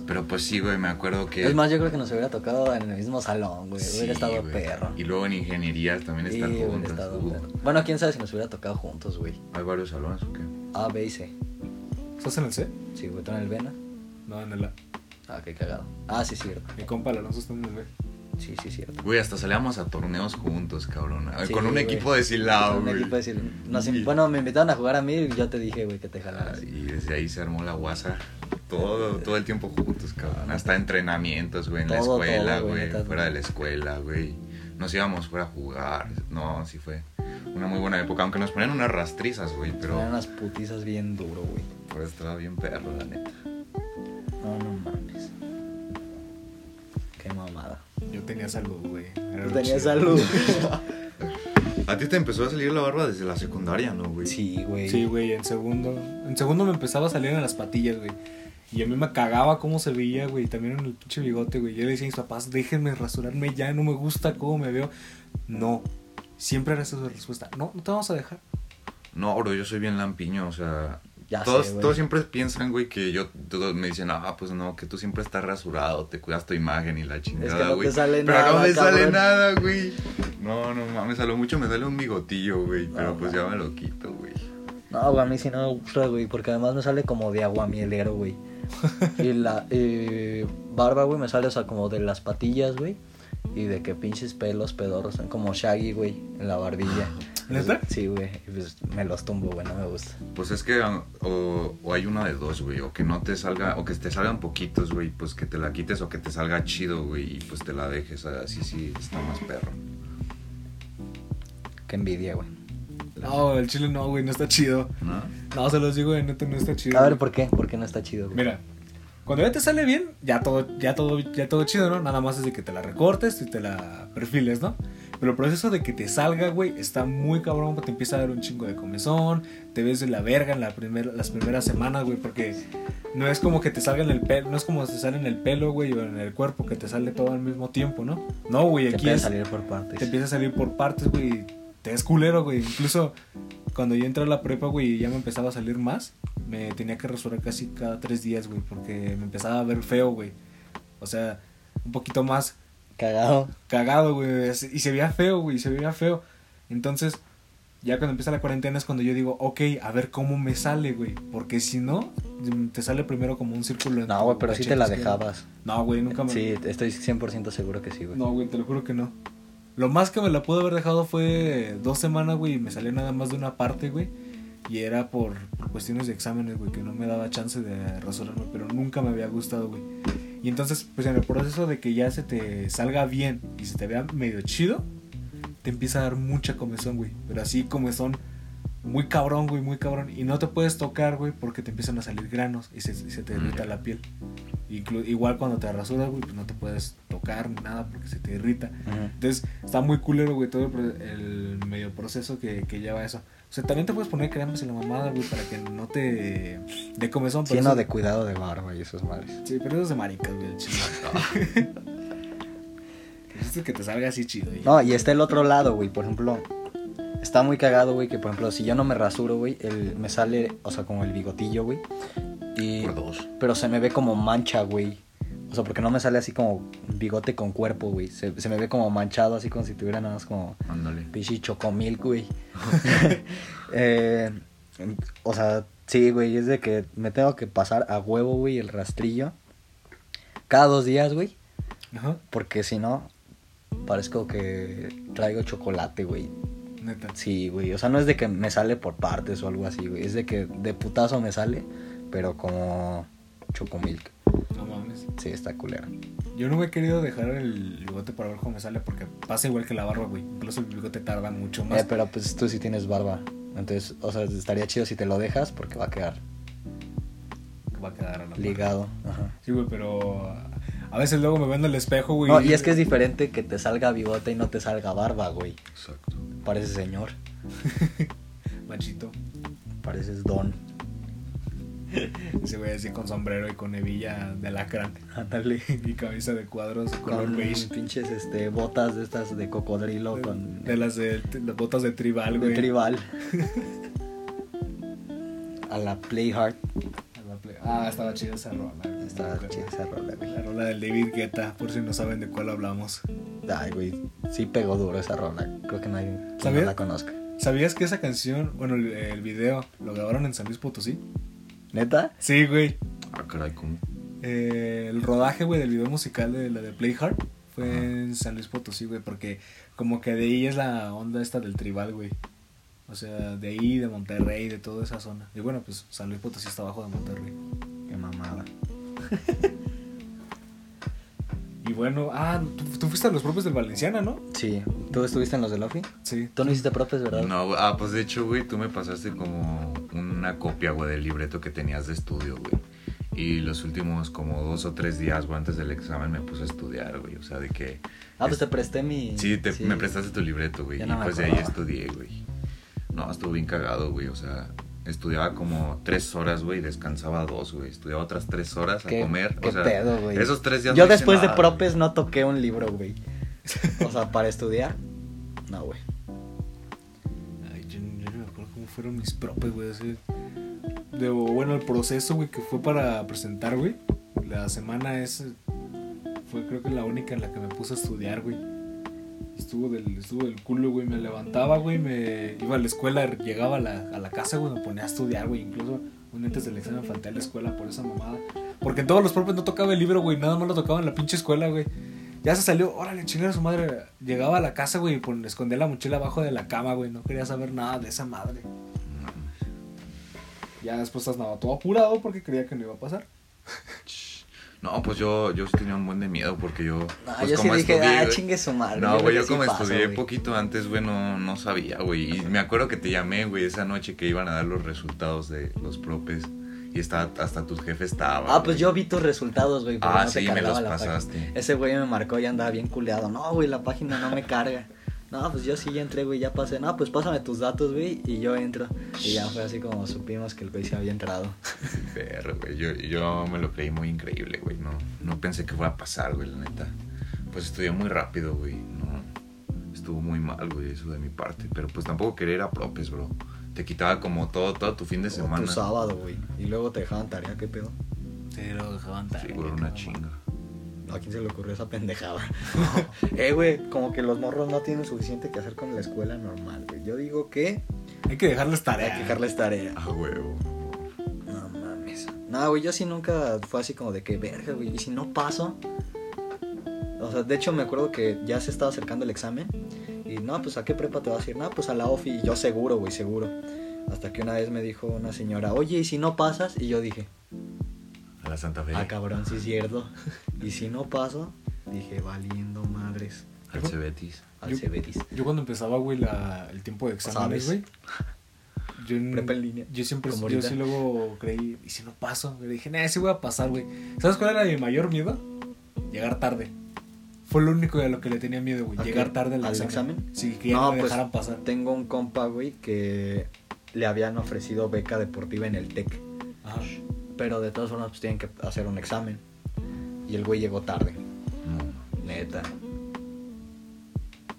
Pero pues sí, güey, me acuerdo que... Es más, yo creo que nos hubiera tocado en el mismo salón, güey. Sí, hubiera estado güey. perro. Y luego en ingeniería también Sí, están hubiera juntos. estado Uh, perro. Bueno, quién sabe si nos hubiera tocado juntos, güey. ¿Hay varios salones o qué? A, B y C. ¿Estás en el C? Sí, güey, tú en el B, ¿no? No, en el A. Ah, qué cagado. Ah, sí, cierto. Mi compa, el Alonso está en el B. Sí, sí, cierto. Güey, hasta salíamos a torneos juntos, cabrón. Sí, Con un güey. equipo de Silao, Con un güey. equipo de Sil- nos Sí. in- Bueno, me invitaron a jugar a mí y yo te dije, güey, que te Ah, jalaras. Y desde ahí se armó la guasa. Todo, todo el tiempo juntos, cabrón. Hasta entrenamientos, güey, en la escuela, todo, güey, güey. Fuera de la escuela, güey. Nos íbamos fuera a jugar. No, sí fue una muy buena época. Aunque nos ponían unas rastrizas, güey. Eran Pero unas putizas bien duro, güey. pero estaba bien perro, la neta. No, no mames. Qué mamada. Yo tenía salud, güey. Tenías chido. salud. A ti te empezó a salir la barba desde la secundaria, ¿no, güey? sí, güey. Sí, güey, en segundo. En segundo me empezaba a salir en las patillas, güey. Y a mí me cagaba cómo se veía, güey. y También en el pinche bigote, güey. Yo le decía a mis papás, déjenme rasurarme ya, no me gusta cómo me veo. No. Siempre era esa su respuesta. No, no te vamos a dejar. No, bro, yo soy bien lampiño, o sea... Ya todos, sé, todos siempre piensan, güey, que yo... Todos me dicen, ah, pues no, que tú siempre estás rasurado, te cuidas tu imagen y la chingada, no te güey. sale Pero no nada, me sale nada, güey. No, no mames, a lo mucho me sale un bigotillo, güey. Pero No, pues ya me lo quito, güey. No, güey, a mí sí no me gusta, güey, porque además me sale como de aguamielero, güey. Y la eh, barba, güey, me sale, o sea, como de las patillas, güey. Y de que pinches pelos pedorros, son como Shaggy, güey, en la barbilla. ¿Neta? Sí, güey, y pues me los tumbo, güey, no me gusta. Pues es que o, o hay una de dos, güey, o que no te salga, o que te salgan poquitos, güey, pues que te la quites o que te salga chido, güey, y pues te la dejes, así sí está más perro. Qué envidia, güey. No, el chile no, güey, no está chido. ¿No? No, se los digo, neta, no está chido. A ver. ¿por qué? ¿Por qué no está chido, güey? Mira, cuando ya te sale bien, ya todo, ya todo, ya todo chido, ¿no? Nada más es de que te la recortes y te la perfiles, ¿no? Pero el proceso de que te salga, güey, está muy cabrón, porque te empieza a dar un chingo de comezón, te ves de la verga en la primer, las primeras semanas, güey, porque no es como que te salga en el pelo, no es como te sale en el pelo, güey, o en el cuerpo, que te sale todo al mismo tiempo, ¿no? No, güey, Te aquí puede es, salir por partes. te empieza a salir por partes, güey, te es culero, güey. Incluso cuando yo entré a la prepa, güey, y ya me empezaba a salir más, me tenía que rasurar casi cada tres días, güey, porque me empezaba a ver feo, güey. O sea, un poquito más Cagado. cagado, güey. Y se veía feo, güey, se veía feo. Entonces, ya cuando empieza la cuarentena es cuando yo digo, ok, a ver cómo me sale, güey. Porque si no, te sale primero como un círculo. en No, güey, pero sí te la dejabas. No, güey, nunca me... Sí, estoy 100% seguro que sí, güey. No, güey, te lo juro que no. Lo más que me la pudo haber dejado fue dos semanas, güey, y me salió nada más de una parte, güey. Y era por, por cuestiones de exámenes, güey, que no me daba chance de rasurarme, pero nunca me había gustado, güey. Y entonces, pues en el proceso de que ya se te salga bien y se te vea medio chido, te empieza a dar mucha comezón, güey. Pero así comezón muy cabrón, güey, muy cabrón. Y no te puedes tocar, güey, porque te empiezan a salir granos y se, se te irrita la piel. Igual cuando te rasuras, güey, pues no te puedes tocar ni nada porque se te irrita. Entonces, está muy culero, güey, todo el, medio proceso que, que lleva eso. O sea, también te puedes poner cremas en la mamada, güey, para que no te dé comezón. pero Lleno eso- de cuidado de barba y esos madres. Sí, pero eso es de maricas, güey, el chile. El chiste es que te salga así chido. y- No, y está el otro lado, güey. Por ejemplo, está muy cagado, güey, que por ejemplo, si yo no me rasuro, güey, me sale, o sea, como el bigotillo, güey. Y, Por dos. pero se me ve como mancha, güey. O sea, porque no me sale así como bigote con cuerpo, güey. Se, se me ve como manchado, así como si tuviera nada más como Ándale. pichi chocomilk, güey. Eh, o sea, sí, güey, es de que me tengo que pasar a huevo, güey, el rastrillo. Cada dos días, güey. Ajá, Porque si no, parezco que traigo chocolate, güey. neta. Sí, güey. O sea, no es de que me sale por partes o algo así, güey. Es de que de putazo me sale, pero como chocomilk. No mames. Sí, está culera. Yo no me he querido dejar el bigote para ver cómo me sale porque pasa igual que la barba, güey. Incluso el bigote tarda mucho más. Eh, pero pues tú sí tienes barba. Entonces, o sea, estaría chido si te lo dejas porque va a quedar Va a quedar a la par. ligado. Ajá. Sí, güey, pero a veces luego me veo en el espejo, güey. No, y es que es diferente que te salga bigote y no te salga barba, güey. Exacto. Pareces señor. Machito. Pareces don. Ese güey así con sombrero y con hebilla de lacrán. Ándale. Y camisa de cuadros color Con beige. pinches este, botas de estas de cocodrilo con De las de las botas de tribal, de güey. tribal. A la Play Hard. A la play- Ah, estaba chida esa rola. Está chida esa rola, güey. La rola del David Guetta, por si no saben de cuál hablamos. Ay, güey. Sí pegó duro esa rola. Creo que nadie no la conozca. ¿Sabías que esa canción, bueno, el, el video, lo grabaron en San Luis Potosí? ¿Neta? Sí, güey. Ah, caray, ¿cómo? Eh, el rodaje, güey, del video musical de la de Play Hard fue Ajá. en San Luis Potosí, güey, porque como que de ahí es la onda esta del tribal, güey. O sea, de ahí, de Monterrey, de toda esa zona. Y bueno, pues San Luis Potosí está abajo de Monterrey. Qué mamada. Y bueno, ah, tú, tú fuiste a los propios del Valenciana, ¿no? Sí. ¿Tú estuviste en los de Lofi? Sí. Tú no hiciste propes, ¿verdad? No, güey. ah, pues de hecho, güey, tú me pasaste como una copia, güey, del libreto que tenías de estudio, güey. Y los últimos como dos o tres días, güey, antes del examen me puse a estudiar, güey. O sea, de que... Ah, pues te presté mi. Sí, te, me prestaste tu libreto, güey. Y no pues de ahí estudié, güey. No, estuvo bien cagado, güey. O sea, estudiaba como tres horas, güey, y descansaba dos, güey. Estudiaba otras tres horas a ¿Qué, comer. qué o sea, pedo, güey? Esos tres días Yo no después de propes güey. no toqué un libro, güey. O sea, para estudiar. No, güey. Fueron mis propes, güey. así. De, bueno, el proceso, güey, que fue para presentar, güey. La semana es. Fue creo que la única en la que me puse a estudiar, güey. Estuvo del, estuvo del culo, güey. Me levantaba, güey. Me iba a la escuela, llegaba a la, a la casa, güey. Me ponía a estudiar, güey. Incluso un antes del examen falté a la escuela por esa mamada. Porque en todos los propios no tocaba el libro, güey. Nada más lo tocaba en la pinche escuela, güey. Ya se salió, órale, chingada su madre. Llegaba a la casa, güey, y escondía la mochila abajo de la cama, güey. No quería saber nada de esa madre. Ya después estaba todo apurado porque creía que no iba a pasar. No, pues yo, yo tenía un buen de miedo porque yo. No, pues, yo sí como dije, estudié, ah, chingue su madre. No, güey, yo sí como estudié poquito antes, güey, no, no sabía, güey. Y me acuerdo que te llamé, güey, esa noche que iban a dar los resultados de los propes. Y estaba, hasta tu jefe estaba. Ah, pues yo vi tus resultados, güey. Ah, no sí, me los pasaste. página. Ese güey me marcó y andaba bien culeado. No, güey, la página no me carga. No, pues yo sí ya entré, güey, ya pasé. No, pues pásame tus datos, güey, y yo entro. Y ya fue así como supimos que el güey se había entrado. Perro, güey. Yo, yo me lo creí muy increíble, güey. No, no pensé que fuera a pasar, güey, la neta. Pues estudié muy rápido, güey. No, estuvo muy mal, güey, eso de mi parte. Pero pues tampoco quería ir a propes, bro. Te quitaba como todo, todo tu fin de semana. tu sábado, güey. Y luego te dejaban tarea, ¿qué pedo? Se lo dejaban Sí, güey, una chinga. ¿A quién se le ocurrió esa pendejada? eh, güey, como que los morros no tienen suficiente que hacer con la escuela normal, güey. Yo digo que Hay que dejarles hay tarea. que dejarles tarea. Ah, huevo. No mames. No, güey, yo sí nunca fue así como de que verga, güey. Y si no paso. O sea, de hecho me acuerdo que ya se estaba acercando el examen. Y no, pues a qué prepa te vas a ir. No, pues a la OFI. Y yo seguro, güey, seguro. Hasta que una vez me dijo una señora, oye, ¿y si no pasas? Y yo dije, A la Santa Fe. ah, cabrón, sí es cierto. y si no paso, dije, valiendo madres. Al Cebetis. Al Yo- Cebetis. Yo cuando empezaba, güey, la, el tiempo de exámenes, güey. Yo, en- Prepa en línea, yo siempre, como yo sí luego creí, ¿y si no paso? Le dije, nah, sí voy a pasar, güey. ¿Sabes cuál era mi mayor miedo? Llegar tarde. Fue lo único de lo que le tenía miedo, güey. Llegar tarde al, ¿Al examen. examen? Sí, que ya No, no, me pues, dejaran pasar. Tengo un compa, güey, que le habían ofrecido beca deportiva en el TEC. Ajá. Pero de todas formas, pues tienen que hacer un examen. Y el güey llegó tarde. No, Neta.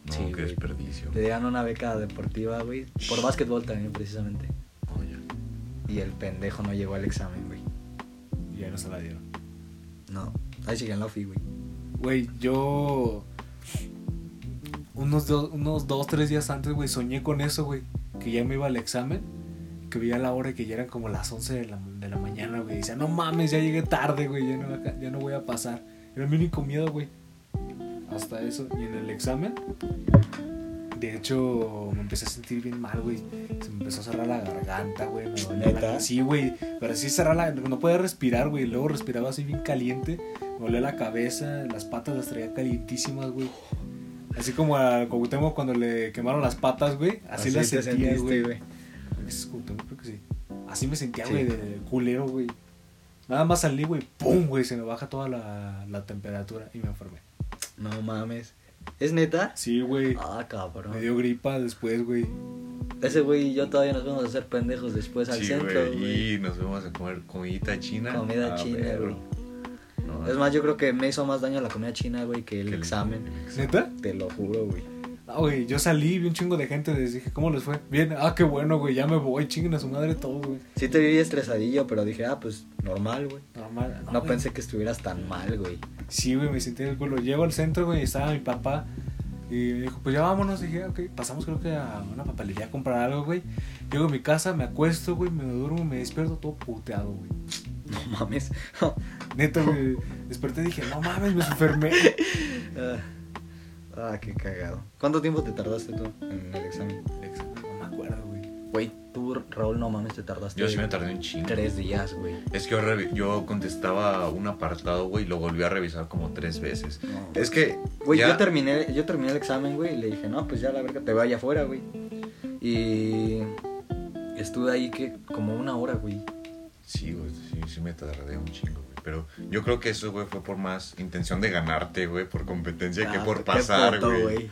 no, Sí, qué güey. desperdicio. Le dieron una beca deportiva, güey. Por básquetbol también, precisamente. Oh, ya. Y el pendejo no llegó al examen, güey. Y ya no se la dieron. No. Ahí sigue en la OFI, güey. Güey, yo. Unos, do- unos dos, tres días antes, güey, soñé con eso, güey. Que ya me iba al examen. Que veía la hora y que ya eran como las 11 de la, de la mañana, güey. Decía, no mames, ya llegué tarde, güey. Ya no, ya no voy a pasar. Era mi único miedo, güey. Hasta eso. Y en el examen, de hecho, me empecé a sentir bien mal, güey. Se me empezó a cerrar la garganta, güey. Me dolía la... Sí, güey. Pero sí cerrar la... No podía respirar, güey. Luego respiraba así bien caliente. Me dolía la cabeza, las patas las traía calientísimas, güey. Así como a Cuauhtémoc cuando le quemaron las patas, güey. Así, las te sentía, güey. Es Así me sentía, Sí. güey, de culero, güey. Nada más salí, güey, pum, güey, se me baja toda la, la temperatura y me enfermé. No mames. ¿Es neta? Sí, güey. Ah, cabrón. Me dio gripa después, güey. Ese güey y yo todavía nos vamos a hacer pendejos después al Sí, centro, güey. güey. Y nos vamos a comer comidita china. Comida Ah, china, güey. No, Es más, yo creo que me hizo más daño la comida china, güey, que el que el- examen. ¿Neta? Te lo juro, güey. Güey, yo salí, vi un chingo de gente, les dije, ¿cómo les fue? Bien, ah, qué bueno, güey, ya me voy, chinguen a su madre todo, güey. Sí te vi estresadillo, pero dije, ah, pues normal, güey. Normal. No, güey. pensé que estuvieras tan mal, güey. Sí, güey, me sentí en el culo. Llego al centro, güey, y estaba mi papá. Y me dijo, pues ya vámonos. dije, ok, pasamos creo que a una papelería a comprar algo, güey. Llego a mi casa, me acuesto, güey, me duermo, me despierto todo puteado, güey. No mames. Neta, güey, desperté y dije, no mames, me enfermé. ah, ah, qué cagado. ¿Cuánto tiempo te tardaste tú en el examen? El examen, No me acuerdo, güey. Güey, tú, Raúl, no mames, te tardaste. Yo sí me tardé un chingo. Tres días, güey. Es que yo, yo contestaba un apartado, güey, y lo volví a revisar como tres veces. No. Es que. Güey, ya- yo terminé, yo terminé el examen, güey, y le dije, no, pues ya la verga, te vaya afuera, güey. Y estuve ahí que como una hora, güey. Sí, güey, sí, sí me tardé un chingo, güey. Pero yo creo que eso, güey, fue por más intención de ganarte, güey, por competencia que Ah, por qué pasar, puto, güey. Y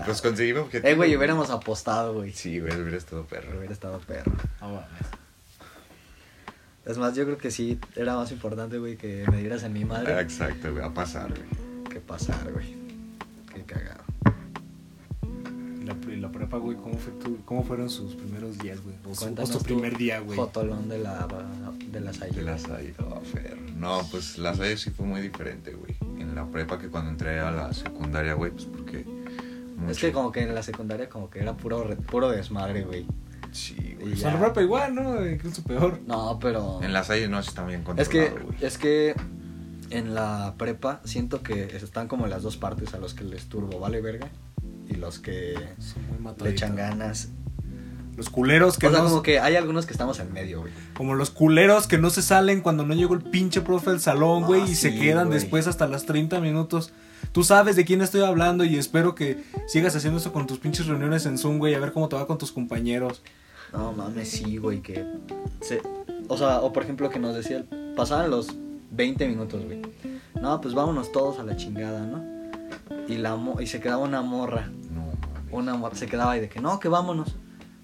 pues conseguí mi objetivo. Eh, güey, hubiéramos apostado, güey. Sí, güey, hubiera estado perro. Hubiera estado perro. No mames. Es más, yo creo que sí era más importante, güey, que me dieras en mi Ah, madre exacto, güey, a pasar, güey. que pasar, güey. Prepa, güey, ¿cómo, fue tu- ¿cómo fueron sus primeros días, güey? O, su- o tu primer día, güey. Jotolón de la, de las De ayudas. la oh, ferro. No, pues la SAI sí fue muy diferente, güey. En la prepa que cuando entré a la secundaria, güey, pues porque Es que como que en la secundaria como que era puro, puro desmadre, güey. Sí, güey. En la prepa igual, ¿no? Incluso peor. No, pero... En las Salle no está bien Es que, es que en la prepa siento que están como las dos partes a los que les turbo vale verga y los que le echan ganas. Los culeros que o sea, no... como que hay algunos que estamos en medio, güey. Como los culeros que no se salen cuando no llegó el pinche profe al salón, güey, Ah, y se quedan güey. después hasta las 30 minutos. Tú sabes de quién estoy hablando y espero que sigas haciendo eso con tus pinches reuniones en Zoom, güey, a ver cómo te va con tus compañeros. No mames, sí, güey, que... se- o sea, o por ejemplo que nos decía, pasaban los 20 minutos, güey. No, pues vámonos todos a la chingada, ¿no? Y, la mo- y se quedaba una morra. No. Una morra se quedaba ahí de que, no, que vámonos.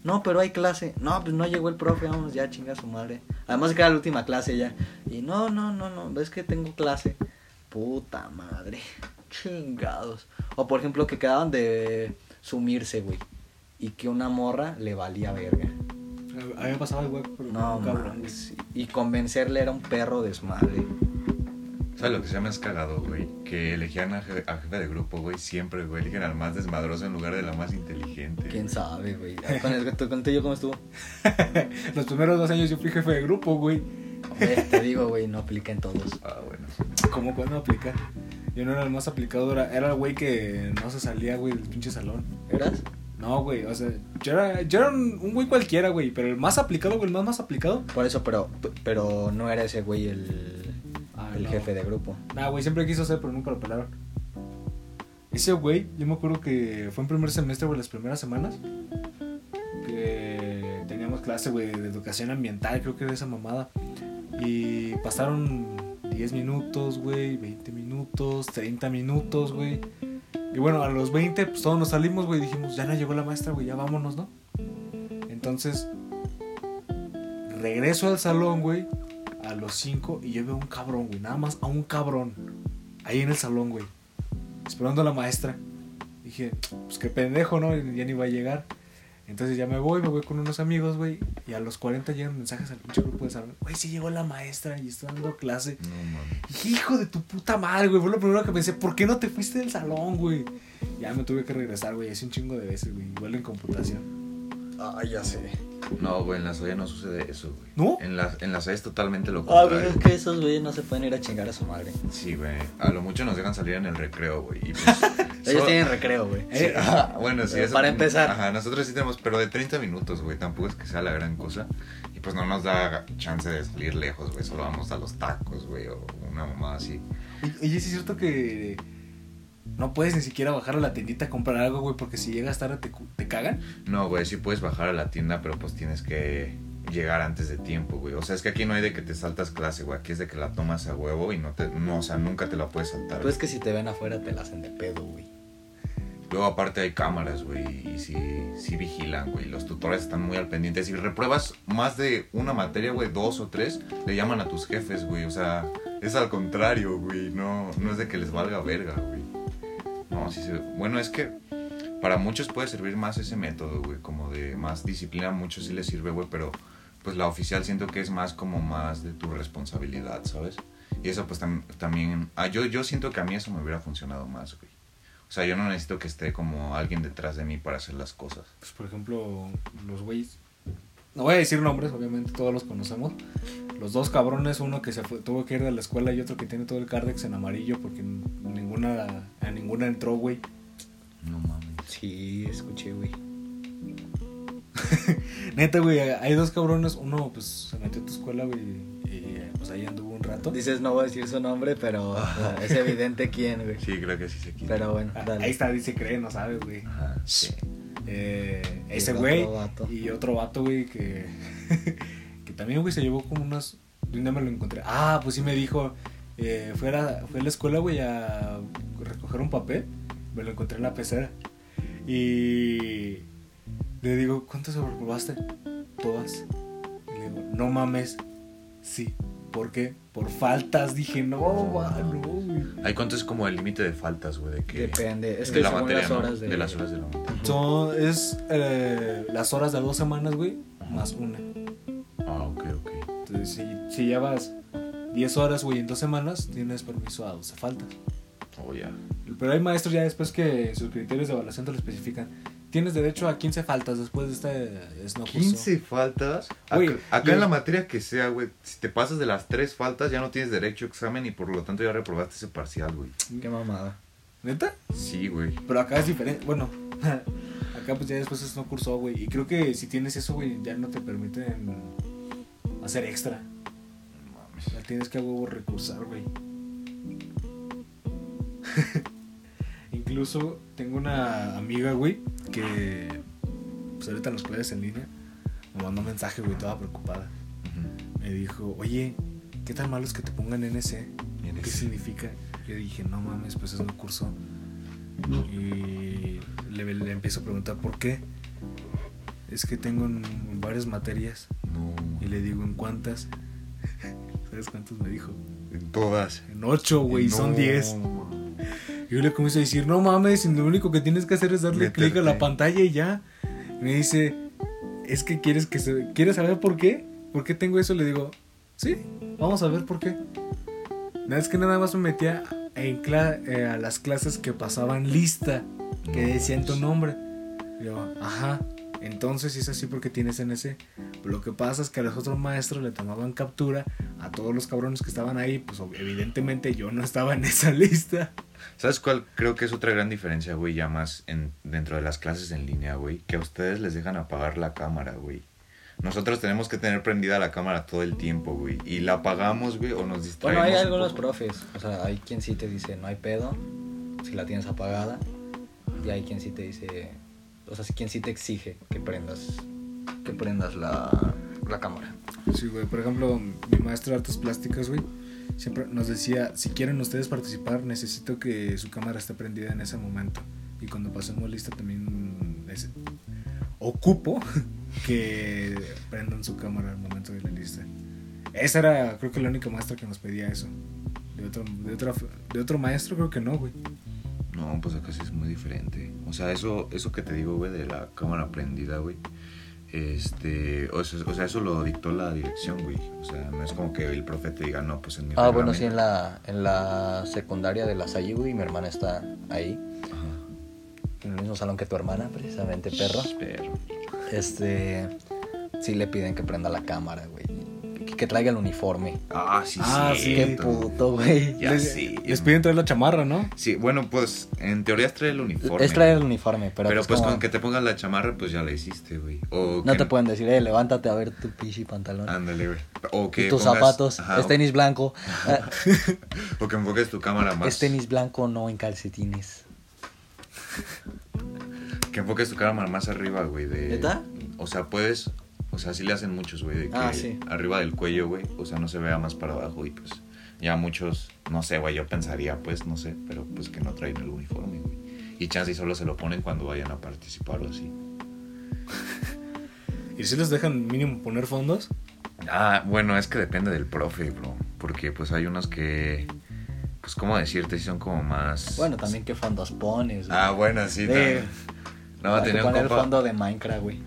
No, pero hay clase. No, pues no llegó el profe, vámonos ya, chinga su madre. Además que era la última clase ya. Y no, no, no, no, ves que tengo clase. Puta madre. Chingados. O por ejemplo que quedaban de sumirse, güey. Y que una morra le valía verga. A mí me pasaba igual, pero No, cabrón. Y convencerle era un perro desmadre. ¿Sabes lo que se llama es cagado, güey? Que elegían a jefe, a jefe de grupo, güey, siempre, güey. Eligen al más desmadroso en lugar de la más inteligente. ¿Quién sabe, güey? Con el con el tuyo, ¿cómo estuvo? Los primeros dos años yo fui jefe de grupo, güey. Hombre, te digo, güey, no aplica en todos. Ah, bueno. ¿Cómo cuando aplicar? Yo no era el más aplicado, era, era el güey que no se salía, güey, del pinche salón. ¿Eras? No, güey, o sea, yo era, yo era un, un güey cualquiera, güey, pero el más aplicado, güey, el más más aplicado. Por eso, pero, pero no era ese güey el, Ah, el no. jefe de grupo. Nah, güey, siempre quiso ser, pero nunca lo pelaron. Ese güey, yo me acuerdo que fue en primer semestre, güey, las primeras semanas. Que teníamos clase, güey, de educación ambiental, creo que era esa mamada. Y pasaron 10 minutos, güey, 20 minutos, 30 minutos, güey. Y bueno, a los 20, pues todos nos salimos, güey, dijimos, ya no llegó la maestra, güey, ya vámonos, ¿no? Entonces, regreso al salón, güey, a los 5 y yo veo a un cabrón, güey, nada más a un cabrón, ahí en el salón, güey, esperando a la maestra. Dije, pues qué pendejo, ¿no? Ya ni va a llegar. Entonces ya me voy, me voy con unos amigos, güey, y a los 40 llegan mensajes al pinche grupo de salón. Güey, sí llegó la maestra y está dando clase. No mames. Hijo de tu puta madre, güey. Fue lo primero que pensé, ¿por qué no te fuiste del salón, güey? Ya me tuve que regresar, güey. Hice un chingo de veces, güey. Igual en computación. Ah, ya sé. No, güey, en la Salle no sucede eso, güey. ¿No? En la, en la Salle es totalmente lo Ah, contrario. güey, es que esos güeyes no se pueden ir a chingar a su madre. Sí, güey. A lo mucho nos dejan salir en el recreo, güey. y pues, Ellos tienen recreo, güey. Sí, ajá, bueno, sí, Eh, eso- para empezar. Ajá, nosotros sí tenemos, pero de 30 minutos, güey. Tampoco es que sea la gran cosa. Y pues no nos da chance de salir lejos, güey. Solo vamos a los tacos, güey, o una mamada así. Oye, sí es cierto que no puedes ni siquiera bajar a la tiendita a comprar algo, güey, porque si llegas tarde te, te cagan. No, güey, sí puedes bajar a la tienda, pero pues tienes que llegar antes de tiempo, güey. O sea, es que aquí no hay de que te saltas clase, güey. Aquí es de que la tomas a huevo y no te, no, o sea, nunca te la puedes saltar. Pues que si te ven afuera te la hacen de pedo, güey. Luego aparte hay cámaras, güey, y sí, sí vigilan, güey. Los tutores están muy al pendiente. Si repruebas más de una materia, güey, dos o tres, le llaman a tus jefes, güey. O sea, es al contrario, güey. No, no es de que les valga verga, güey. No, sí se... Bueno, es que para muchos puede servir más ese método, güey. Como de más disciplina, muchos sí les sirve, güey. Pero pues la oficial siento que es más como más de tu responsabilidad, ¿sabes? Y eso pues tam- también... Ah, yo, yo siento que a mí eso me hubiera funcionado más, güey. O sea, yo no necesito que esté como alguien detrás de mí para hacer las cosas. Pues, por ejemplo, los güeyes. No voy a decir nombres, obviamente todos los conocemos. Los dos cabrones, uno que se fue, tuvo que ir de la escuela y otro que tiene todo el cardex en amarillo porque ninguna, a ninguna entró, güey. No mames. Sí, escuché, güey. Neta, güey, hay dos cabrones. Uno, pues, se metió a tu escuela, güey, y pues ahí anduvo un rato. Dices, no voy a decir su nombre, pero Ah. es evidente quién, güey. Sí, creo que sí se quita. Pero bueno, Ah, dale. Ahí está, dice cree, no sabe, güey. Ajá, sí. Eh, ese güey y otro vato, güey, que, que también, güey, se llevó como unas... De un día me lo encontré. Ah, pues sí me dijo, eh, fue, a la, fue a la escuela, güey, a recoger un papel. Me lo encontré en la pecera. Y le digo, ¿cuántas sobreprobaste? Todas. Y le digo, no mames. Sí. ¿Por qué? Por faltas. Dije, no, no, güey. ¿Hay cuánto es como el límite de faltas, güey? De que... Depende. Es de que la según materia, las ¿no? horas de... De las horas de la materia. Son, es eh, las horas de dos semanas, güey, más una. Ah, ok, ok. Entonces, si, si llevas 10 horas, güey, en dos semanas, tienes permiso a 12 faltas. Oh, ya. Pero hay maestros ya después que sus criterios de evaluación te lo especifican. Tienes derecho a 15 faltas después de este es no curso. 15 faltas. Güey, acá en la materia que sea, güey, si te pasas de las tres faltas ya no tienes derecho a examen y por lo tanto ya reprobaste ese parcial, güey. Qué mamada. ¿Neta? Sí, güey. Pero acá es diferente. Bueno, acá pues ya después es no curso, güey. Y creo que si tienes eso, güey, ya no te permiten hacer extra. Ya tienes que a huevo recursar, güey. Incluso tengo una amiga, güey, que pues ahorita en las clases en línea me mandó un mensaje, güey, toda preocupada. Me dijo, oye, ¿qué tan malo es que te pongan NC? ¿Qué significa? Yo dije, no mames, pues es un curso. Y le, le empiezo a preguntar, ¿por qué? Es que tengo en varias materias. No. Y le digo, ¿en cuántas? ¿Sabes cuántas me dijo? En todas. En ocho, güey, son No. diez. Y yo le comienzo a decir, no mames, lo único que tienes que hacer es darle clic a la pantalla y ya. Y me dice, es que quieres que se... ¿Quieres saber por qué? ¿Por qué tengo eso? Le digo, sí, vamos a ver por qué. Nada, es que nada más me metía en eh, a las clases que pasaban lista, que decían tu nombre. Y yo, ajá, entonces es así porque tienes NC. Pero lo que pasa es que a los otros maestros le tomaban captura a todos los cabrones que estaban ahí, pues evidentemente yo no estaba en esa lista. ¿Sabes cuál? Creo que es otra gran diferencia, güey, ya más en, dentro de las clases en línea, güey. Que a ustedes les dejan apagar la cámara, güey. Nosotros tenemos que tener prendida la cámara todo el tiempo, güey. Y la apagamos, güey, o nos distraemos. Bueno, hay un algunos poco. profes. O sea, hay quien sí te dice no hay pedo si la tienes apagada. Y hay quien sí te dice. O sea, quien sí te exige que prendas. Que prendas la, la cámara. Sí, güey, por ejemplo, mi maestro de artes plásticas, güey, siempre nos decía, si quieren ustedes participar, necesito que su cámara esté prendida en ese momento. Y cuando pasemos lista también es- ocupo que prendan su cámara al momento de la lista. Esa era, creo que la única maestra que nos pedía eso. De otro, de otro, de otro maestro creo que no, güey. No, pues acá sí es muy diferente. O sea, eso, eso que te digo, güey, de la cámara prendida, güey. Este, o sea, o sea, eso lo dictó la dirección, güey. O sea, no es como que el profe te diga, no, pues en mi Ah, bueno, sí, en reglamento". la, en la secundaria de la Salle, güey. Mi hermana está ahí. Ajá. En el mismo salón que tu hermana, precisamente, perro. Pero, Este. Sí le piden que prenda la cámara, güey. Que, traiga el uniforme. Ah, sí, Ah, sí. Qué puto, güey. Ya les, sí. les piden traer la chamarra, ¿no? Sí, bueno, pues en teoría es traer el uniforme. Es traer el uniforme, pero, Pero, pues, pues como- con que te pongas la chamarra, pues ya la hiciste, güey. O No que- te pueden decir, eh, levántate a ver tu pichi pantalón. Ándale, güey. O que y tus pongas- zapatos, ajá, es tenis blanco. O, o que enfoques tu cámara más. es tenis blanco, no en calcetines. Que enfoques tu cámara más arriba, güey. De... ¿Neta? O sea, puedes. O sea, sí le hacen muchos, güey. De que Ah, sí. arriba del cuello, güey. O sea, no se vea más para abajo. Y pues ya muchos, no sé, güey. Yo pensaría, pues, no sé. Pero pues que no traen el uniforme, güey. Y chance y solo se lo ponen cuando vayan a participar o así. Y si les dejan mínimo poner fondos. Ah, bueno, es que depende del profe, bro. Porque pues hay unos que. Pues, ¿cómo decirte? Sí son como más. Bueno, también qué fondos pones, güey. Ah, bueno, sí. También. No, que tenía un compa- fondo de Minecraft, güey.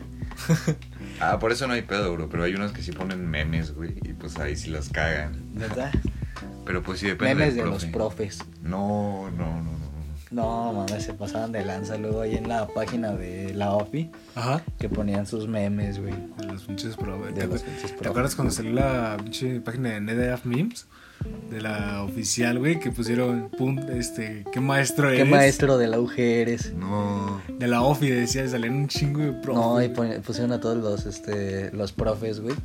Ah, por eso no hay pedo, bro. Pero hay unos que sí ponen memes, güey. Y pues ahí sí los cagan. ¿Verdad? Pero pues sí depende Memes de del los profe. profes. No, no, no, no. No, mames, se pasaban de lanza luego ahí en la página de la OFI Ajá. que ponían sus memes, güey. De los pinches pro, güey. De ¿Te, los pinches ¿te pro. acuerdas cuando salió la pinche página de NetApp Memes? De la oficial, güey, que pusieron, pum, este, ¿qué maestro eres? ¿Qué maestro de la UG eres? No. De la OFI, decía, salían un chingo de pro. No, y pusieron a todos los, este, los profes, güey.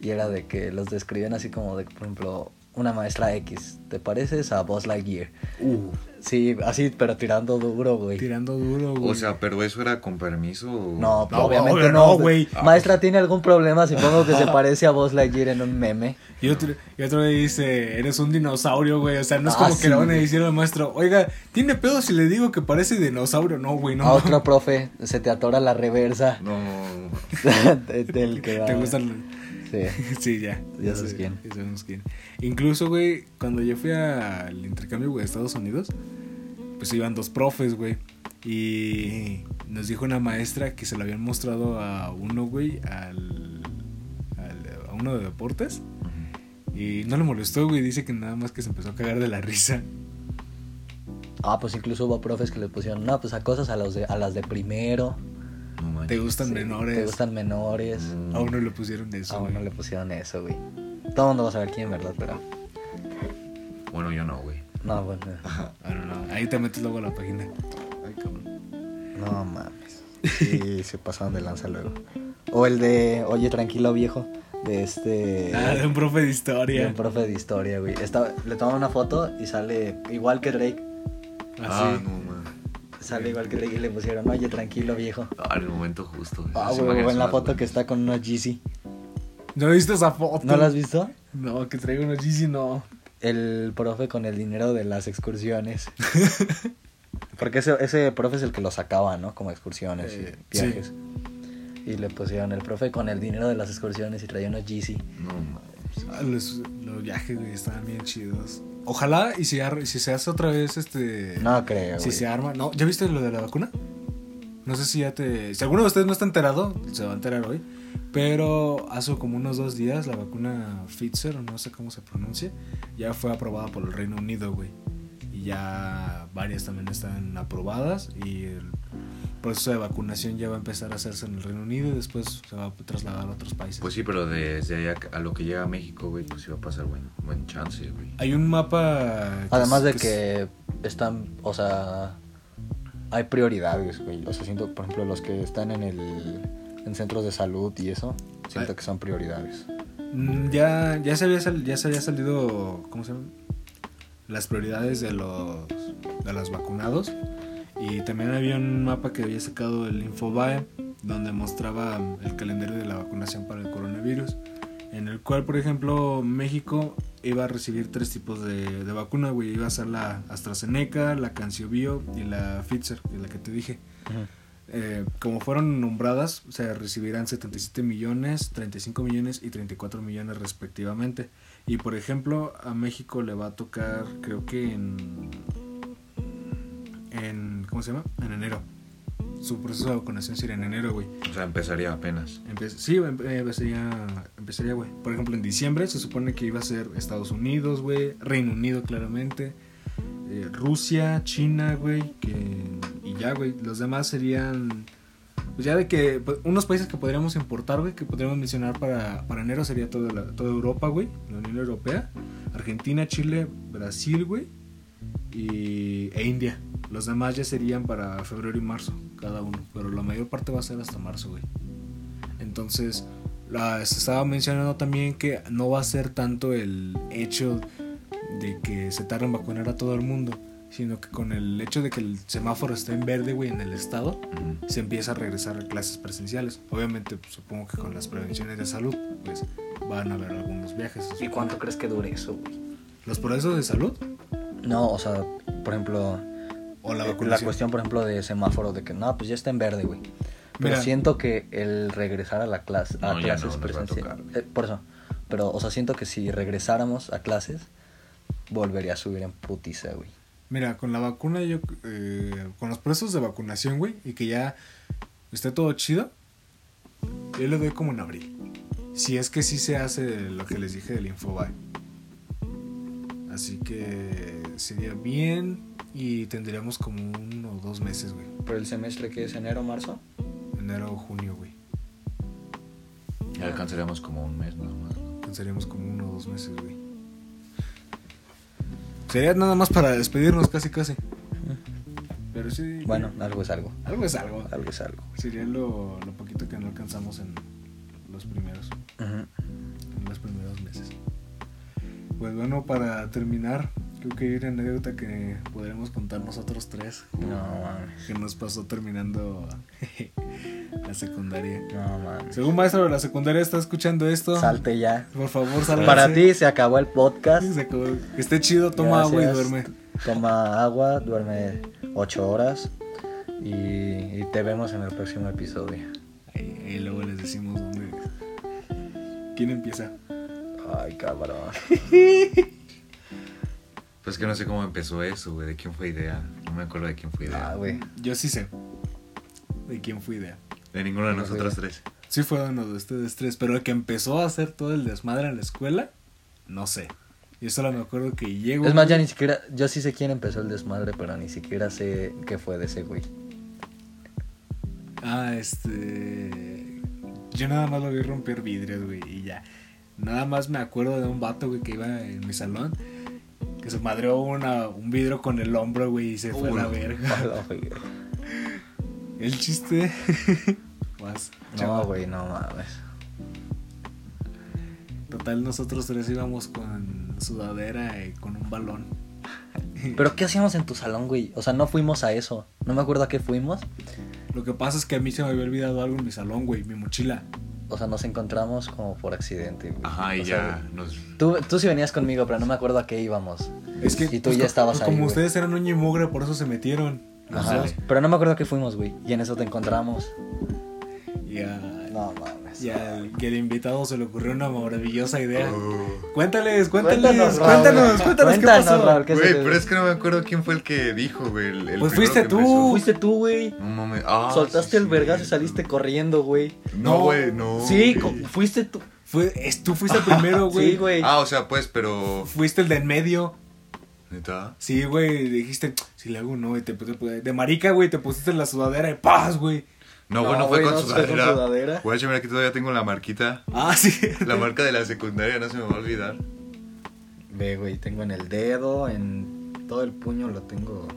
Y era de que los describen así como de, por ejemplo, una maestra X. ¿Te pareces a Buzz Lightyear? Uh, Sí, así, pero tirando duro, güey. tirando duro, güey. O sea, pero eso era con permiso. o- No, No, obviamente no, no, güey. Maestra, ¿tiene algún problema? Supongo que se parece a Buzz Lightyear en un meme. Y otro, y otro le dice, eres un dinosaurio, güey. O sea, no es Ah, como sí, que le van a decir al maestro, oiga, ¿tiene pedo si le digo que parece dinosaurio? No, güey, no. a otro profe, se te atora la reversa No. de- del que va. ¿Te gustan? Sí. Sí, ya. Ya sabes quién. ya sabemos quién. Incluso, güey, cuando yo fui al intercambio, güey, de Estados Unidos, pues iban dos profes, güey. Y nos dijo una maestra que se lo habían mostrado a uno, güey, al, al- a uno de deportes. Y no le molestó, güey. Dice que nada más que se empezó a cagar de la risa. Ah, pues incluso hubo profes que le pusieron, no, pues a cosas a, los de, a las de primero. No manches. ¿Te gustan Sí, menores? Te gustan menores. Mm. A uno le pusieron eso. A uno güey. le pusieron eso, güey. Todo el mundo va a saber quién, ¿verdad? Pero. Bueno, yo no, güey. No, bueno. Ah, no, no. Ahí te metes luego a la página. Ay, cabrón. No mames. Sí, se pasaron de lanza luego. O el de, oye, tranquilo viejo. De este. Ah, de un profe de de historia. un profe de historia, güey. Estaba, le toman una foto y sale igual que Drake. Ah, Así. no. Sale igual que y le pusieron, oye, tranquilo viejo. Ah, en el momento justo. Ah, güey, en la foto que está con unos Yeezy. ¿No viste esa foto? ¿No la has visto? No, que traigo unos Yeezy, no. El profe con el dinero de las excursiones. Porque ese, ese profe es el que lo sacaba, ¿no? Como excursiones Eh, y viajes. Y le pusieron el profe con el dinero de las excursiones y traía unos Yeezy. No, mames. Ah, Los, los viajes, güey, estaban bien chidos. Ojalá y si, ar- si se hace otra vez este... No creo, Si güey. se arma... ¿No? ¿Ya viste lo de la vacuna? No sé si ya te... Si alguno de ustedes no está enterado, se va a enterar hoy. Pero hace como unos dos días la vacuna Pfizer, o no sé cómo se pronuncia, ya fue aprobada por el Reino Unido, güey. Y ya varias también están aprobadas y el proceso de vacunación ya va a empezar a hacerse en el Reino Unido y después se va a trasladar a otros países. Pues sí, pero desde allá a lo que llega a México, güey, pues iba a pasar buen, buen chance, güey. Hay un mapa... que Además es- de que están, o sea, hay prioridades, güey. O sea, siento, por ejemplo, los que están en el en centros de salud y eso, siento Ay. que son prioridades. Mm, Ya, ya, se había sal- ya se había salido, ¿cómo se llama? Las prioridades de los, de los vacunados. Y también había un mapa que había sacado el Infobae, donde mostraba el calendario de la vacunación para el coronavirus. En el cual, por ejemplo, México iba a recibir tres tipos de, de vacuna, güey. Iba a ser la AstraZeneca, la CanSioBio y la Pfizer, que es la que te dije. Eh, como fueron nombradas, se recibirán 77 millones, 35 millones y 34 millones respectivamente. Y por ejemplo, a México le va a tocar, creo que en. En ¿Cómo se llama? En enero. Su proceso de vacunación sería en enero, güey. O sea, empezaría apenas. Empe- sí, empezaría, empezaría, güey. Por ejemplo, en diciembre se supone que iba a ser Estados Unidos, güey. Reino Unido, claramente. eh, Rusia, China, güey. Que, y ya, güey. Los demás serían... Pues ya de que... pues, unos países que podríamos importar, güey. Que podríamos mencionar para, para enero sería toda, la- toda Europa, güey. La Unión Europea. Argentina, Chile, Brasil, güey. Y, e India. Los demás ya serían para febrero y marzo, cada uno. Pero la mayor parte va a ser hasta marzo, güey. Entonces, la- se estaba mencionando también que no va a ser tanto el hecho de que se tarde en vacunar a todo el mundo, sino que con el hecho de que el semáforo está en verde, güey, en el estado, Ujú. se empieza a regresar a clases presenciales. Obviamente, pues, supongo que con las prevenciones de salud, pues van a haber algunos viajes. ¿Y cuánto crees que dure eso, güey? ¿Los procesos de salud? No, o sea, por ejemplo, ¿O la eh, vacunación? cuestión, por ejemplo, de semáforo, de que no, pues ya está en verde, güey. Pero Mira. siento que el regresar a la clase, a No, clases no, presenciales, eh, por eso, pero, o sea, siento que si regresáramos a clases, volvería a subir en putiza, güey. Mira, con la vacuna, yo, eh, con los procesos de vacunación, güey, y que ya esté todo chido, yo le doy como en abril. Si es que sí se hace lo que les dije del Infobae. Así que sería bien y tendríamos como uno o dos meses, güey. Pero el semestre que es enero, marzo, Enero o junio, güey. Ya alcanzaríamos como un mes nada más. ¿no? Pensaríamos como uno o dos meses, güey. Sería nada más para despedirnos, casi, casi. Pero sí. bueno, algo es algo, Algo es algo. algo es algo. Sería lo, lo poquito que no alcanzamos en los primeros, en los primeros meses. Pues bueno, para terminar, creo que hay una anécdota que podremos contar nosotros tres. No mames, Que nos pasó terminando la secundaria. no mames. Según maestro de la secundaria está escuchando esto, Salte ya. por favor, salga. Para ti se acabó el podcast. Que esté chido, toma agua y duerme. Toma agua, duerme 8 horas y, y te vemos en el próximo episodio. Ahí, ahí luego les decimos dónde. ¿Quién empieza? Ay, cabrón. Pues que no sé cómo empezó eso, güey. ¿De quién fue idea? No me acuerdo de quién fue idea. Ah, güey. Yo sí sé de quién fue idea. de ninguno de No nosotros idea. tres. Sí fue uno de ustedes tres, pero el que empezó a hacer todo el desmadre en la escuela, no sé. Yo solo me acuerdo que llego. Es más, ya ni siquiera, yo sí sé quién empezó el desmadre, pero ni siquiera sé qué fue de ese güey. Ah, este. Yo nada más lo vi romper vidrios, güey, y ya. Nada más me acuerdo de un vato, güey, que iba en mi salón. Que se madreó una, un vidrio con el hombro, güey, y se fue a la Uy. verga. A la verga. El chiste. Más. No, güey, no mames. Total, nosotros tres íbamos con sudadera y con un balón. Pero ¿qué hacíamos en tu salón, güey? O sea, no fuimos a eso. No me acuerdo a qué fuimos. Lo que pasa es que a mí se me había olvidado algo en mi salón, güey, mi mochila. O sea, nos encontramos como por accidente, güey. Ajá, y O ya sea, nos... Tú, tú sí venías conmigo, pero no me acuerdo a qué íbamos. Es que. Y tú pues, ya estabas pues, ahí, Como güey. ustedes eran uña y mugre, por eso se metieron. Ajá. Pero no me acuerdo a qué fuimos, güey. Y en eso te encontramos. Y a, No mames. Y al que el invitado se le ocurrió una maravillosa idea. Oh. Cuéntales, cuéntales, Cuéntanos, cuéntanos, Raúl. cuéntanos, qué Cuéntanos, pasó. Raúl, ¿qué se Güey, pero es que no me acuerdo quién fue el que dijo, güey. el- el Pues fuiste tú. empezó. Fuiste tú, güey. No mames. Ah, Soltaste sí, el vergazo güey. y saliste corriendo, güey. No, güey, no. Sí, güey. fuiste tú. Fue, es- tú fuiste el primero, güey. Sí, güey. Ah, o sea, pues, pero... Fuiste el de en medio. ¿Neta? Sí, güey. Dijiste, si le hago no, y te, te- de marica, güey, te pusiste la sudadera y paz, güey. No, No, bueno, fue con no fue con sudadera. sudadera. Güey, mira, aquí todavía tengo la marquita. Ah, sí. La marca de la secundaria, no se me va a olvidar. Ve, güey, tengo en el dedo, en todo el puño lo tengo.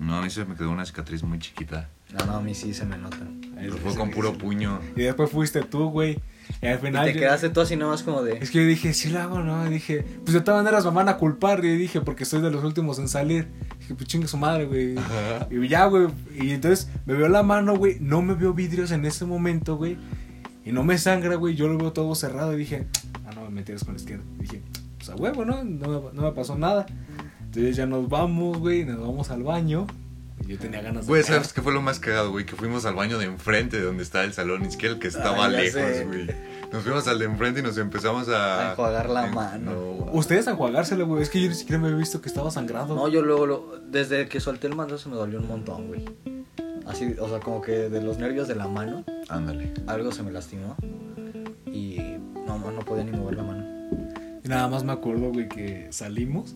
No, a mí se me quedó una cicatriz muy chiquita. No, no, a mí sí se me nota. Pero fue con puro puño. Y después fuiste tú, güey. Y al Y final. te yo- quedaste tú así nomás como de... Es que yo dije, sí lo hago, ¿no? Y dije, pues de todas maneras me van a culpar. Y dije, porque soy de los últimos en salir. Dije, pues su madre, güey. Y ya, güey. Y entonces me veo la mano, güey. No me veo vidrios en ese momento, güey. Y no me sangra, güey. Yo lo veo todo cerrado. Y dije, ah, no, me metías con la izquierda. Y dije, pues a huevo, ¿no? No no me pasó nada. Entonces ya nos vamos, güey. Nos vamos al baño. Yo tenía ganas de. Güey. ¿sabes qué fue lo más cagado, güey? Que fuimos al baño de enfrente de donde estaba el salón, ni siquiera el que estaba lejos, güey. Nos fuimos al de enfrente y nos empezamos a... A enjuagar la en- mano. No, Ustedes a jugárselo, güey. Es que yo ni siquiera me había visto que estaba sangrado. No, yo luego, lo- desde que solté el mando se me dolió un montón, güey. Así, o sea, como que de los nervios de la mano, Ándale. algo se me lastimó. Y no, no podía ni mover la mano. Y nada más me acuerdo, güey, que salimos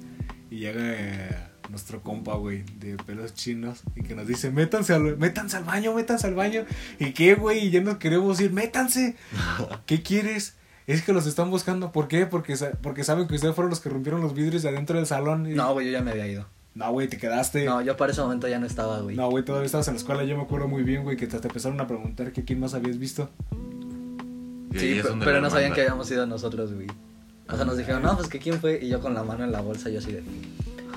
y llega eh, nuestro compa, güey, de pelos chinos y que nos dice, métanse al, métanse al baño, métanse al baño. ¿Y qué, güey? Y ya nos queremos ir, métanse. ¿Qué quieres? Es que los están buscando. ¿Por qué? Porque, porque saben que ustedes fueron los que rompieron los vidrios de adentro del salón. Y- No, güey, yo ya me había ido. No, güey, te quedaste. No, yo para ese momento ya no estaba, güey. No, güey, todavía estabas en la escuela. Yo me acuerdo muy bien, güey, que te, te empezaron a preguntar que quién más habías visto. Sí, pero la no sabían que habíamos ido nosotros, güey. O sea, nos dijeron, no, pues que quién fue. Y yo con la mano en la bolsa, yo así de.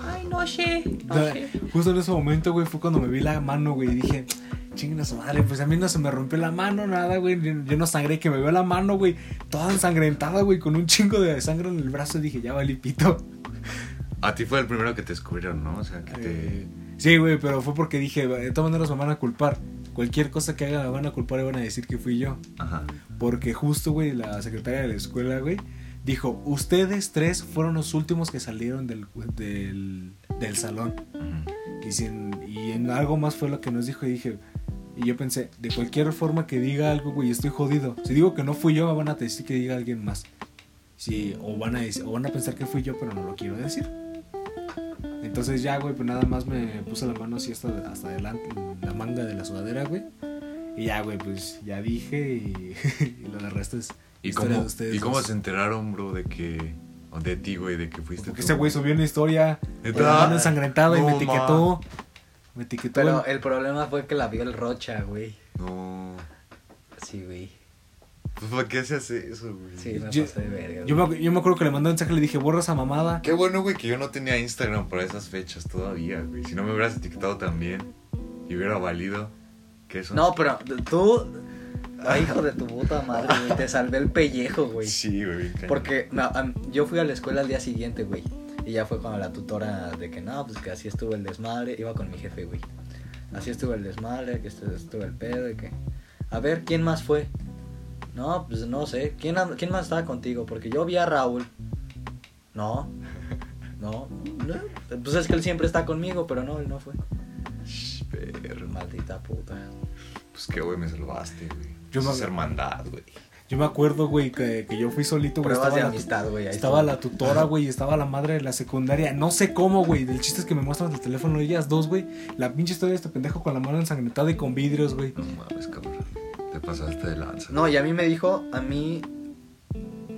Ay, no sé, no O sea, sé. Justo en ese momento, güey, fue cuando me vi la mano, güey, y dije, chinguen a su madre, pues a mí no se me rompió la mano, nada, güey, yo yo no sangré, que me veo la mano, güey, toda ensangrentada, güey, con un chingo de sangre en el brazo, y dije, ya valí pito. A ti fue el primero que te descubrieron, ¿no? O sea, que te... Eh, sí, güey, pero fue porque dije, de todas maneras me van a culpar, cualquier cosa que haga me van a culpar y van a decir que fui yo. Ajá. Porque justo, güey, la secretaria de la escuela, güey, dijo, ustedes tres fueron los últimos que salieron del, del, del salón. Y, sin, y en algo más fue lo que nos dijo y dije, y yo pensé, de cualquier forma que diga algo, güey, estoy jodido. Si digo que no fui yo, van a decir que diga alguien más. Sí, o van a decir, o van a pensar que fui yo, pero no lo quiero decir. Entonces ya, güey, pues nada más me puse la mano así hasta, hasta adelante, la manga de la sudadera, güey. Y ya, güey, pues ya dije y, y lo del resto es ¿Y cómo, de ustedes ¿Y cómo dos. se enteraron, bro, de que... de ti, güey, de que fuiste Porque tú? ese güey subió una historia la mano ensangrentada y No, me etiquetó. Me etiquetó. Pero el problema fue que la vio el Rocha, güey. No... Sí, güey. Pues, ¿por qué se hace eso, güey? Sí, me Yo- pasé de verga. Yo me, yo me acuerdo que le mandé un mensaje y le dije, borra esa mamada. Qué bueno, güey, que yo no tenía Instagram para esas fechas todavía, güey. Si no me hubieras etiquetado también y hubiera valido que eso... No, pero tú. Ay, hijo de tu puta madre, güey. Te salvé el pellejo, güey. Sí, güey. Porque no, yo fui a la escuela al día siguiente, güey. Y ya fue cuando la tutora de que no, pues que así estuvo el desmadre. Iba con mi jefe, güey. Así estuvo el desmadre, que estu- estuvo el pedo y que. A ver, ¿quién más fue? No, pues no sé. ¿Quién, ¿Quién más estaba contigo? Porque yo vi a Raúl. No. No. no. Pues es que él siempre está conmigo, pero no, él no fue. Shh, perro. Maldita puta. Pues qué, güey, me salvaste, güey. Yo me- es hermandad, güey. Yo me acuerdo, güey, que, que yo fui solito, güey. Estaba, de la, amistad, güey. estaba está. la tutora, güey, y estaba la madre de la secundaria. No sé cómo, güey. El chiste es que me muestran el teléfono de ellas dos, güey. La pinche historia de este pendejo con la mano ensangrentada y con vidrios, güey. No mames, cabrón. Te pasaste de lanza. No, y a mí me dijo, a mí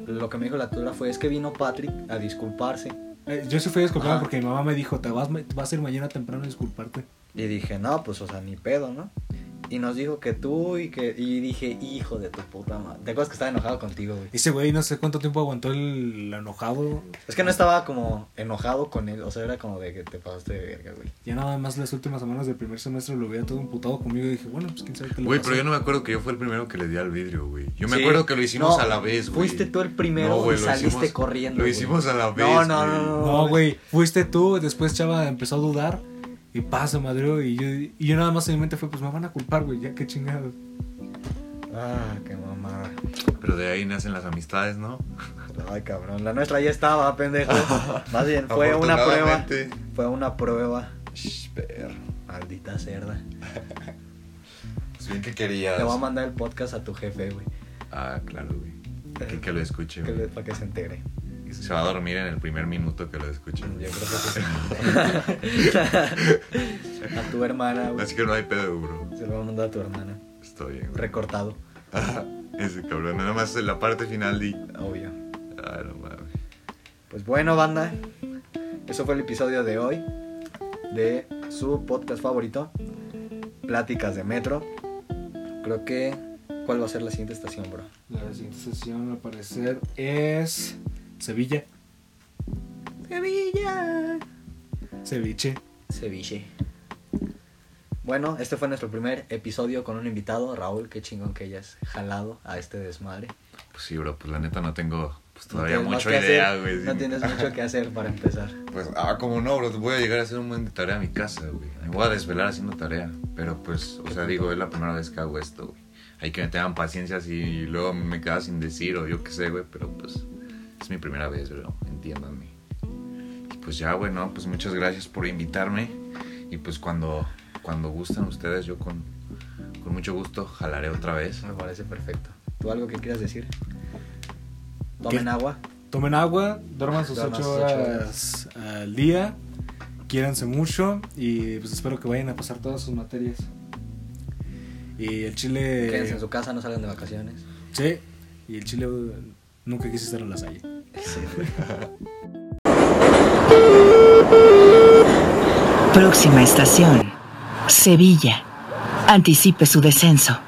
lo que me dijo la tutora fue es que vino Patrick a disculparse. Eh, yo sí fui a disculparme Ajá. porque mi mamá me dijo, te vas, te vas a ir mañana temprano a disculparte. Y dije, no, pues, o sea, ni pedo, ¿no? Y nos dijo que tú y que... Y dije, hijo de tu puta madre. ¿Te acuerdas que estaba enojado contigo, güey? Ese güey no sé cuánto tiempo aguantó el, el enojado. Es que no estaba como enojado con él, o sea, era como de que te pasaste de verga, güey. Ya nada más las últimas semanas del primer semestre lo veía todo emputado conmigo y dije, bueno, pues quién sabe qué le Güey, pero yo no me acuerdo que yo fui el primero que le di al vidrio, güey. Yo me Sí. acuerdo que lo hicimos No, a la vez, güey. Fuiste tú el primero No, güey, y saliste hicimos- corriendo. Lo güey. hicimos a la vez. No, no, güey. no, no. No, güey, fuiste tú, después Chava empezó a dudar y pasa, madre, y yo, y yo nada más en mi mente fue, pues me van a culpar, güey, ya qué chingado. Ah, qué mamada. Pero de ahí nacen las amistades, ¿no? Ay, cabrón, la nuestra ya estaba, pendejo. Más bien, fue una prueba. Fue una prueba. Shh, perro. Maldita cerda. Pues bien que querías. Le voy a mandar el podcast a tu jefe, güey. Ah, claro, güey. Que, que lo escuche, güey. para que se entere. Se va a dormir en el primer minuto que lo escuche. Yo creo que sí. a tu hermana, güey. Así que no hay pedo, bro. Se lo voy a mandar a tu hermana. Está bien, güey. Recortado, Ah, Ese cabrón. Nada más en la parte final di. obvio. Ah, no mames. Pues bueno, banda. Eso fue el episodio de hoy. De su podcast favorito. Pláticas de Metro. Creo que. ¿Cuál va a ser la siguiente estación, bro? La siguiente sesión, al parecer, es Sevilla. Sevilla. Ceviche. Ceviche. Bueno, este fue nuestro primer episodio con un invitado, Raúl. Qué chingón que hayas jalado a este desmadre. Pues sí, bro. Pues la neta no tengo pues, No todavía más mucha idea, güey. No tienes mucho que hacer para empezar. Pues, ah, como no, bro. Voy a llegar a hacer un buen de tarea a mi casa, güey. Me voy a desvelar haciendo tarea. Pero pues, o sea, digo, es la primera vez que hago esto, güey. Hay que me tengan paciencia si luego me queda sin decir o yo qué sé, güey. Pero pues, es mi primera vez, bro. Entiéndanme. Y pues ya, güey, no, pues muchas gracias por invitarme. Y pues cuando, cuando gusten ustedes, yo con, con mucho gusto jalaré otra vez. Me parece perfecto. ¿Tú algo que quieras decir? Tomen ¿Qué? agua. Tomen agua, duerman sus Duerman 8 sus ocho horas al día, quiéranse mucho y pues espero que vayan a pasar todas sus materias. Y el chile... Quédense en su casa, no salgan de vacaciones. Sí, y el chile nunca quise estar en la salle. Próxima estación. Sevilla. Anticipe su descenso.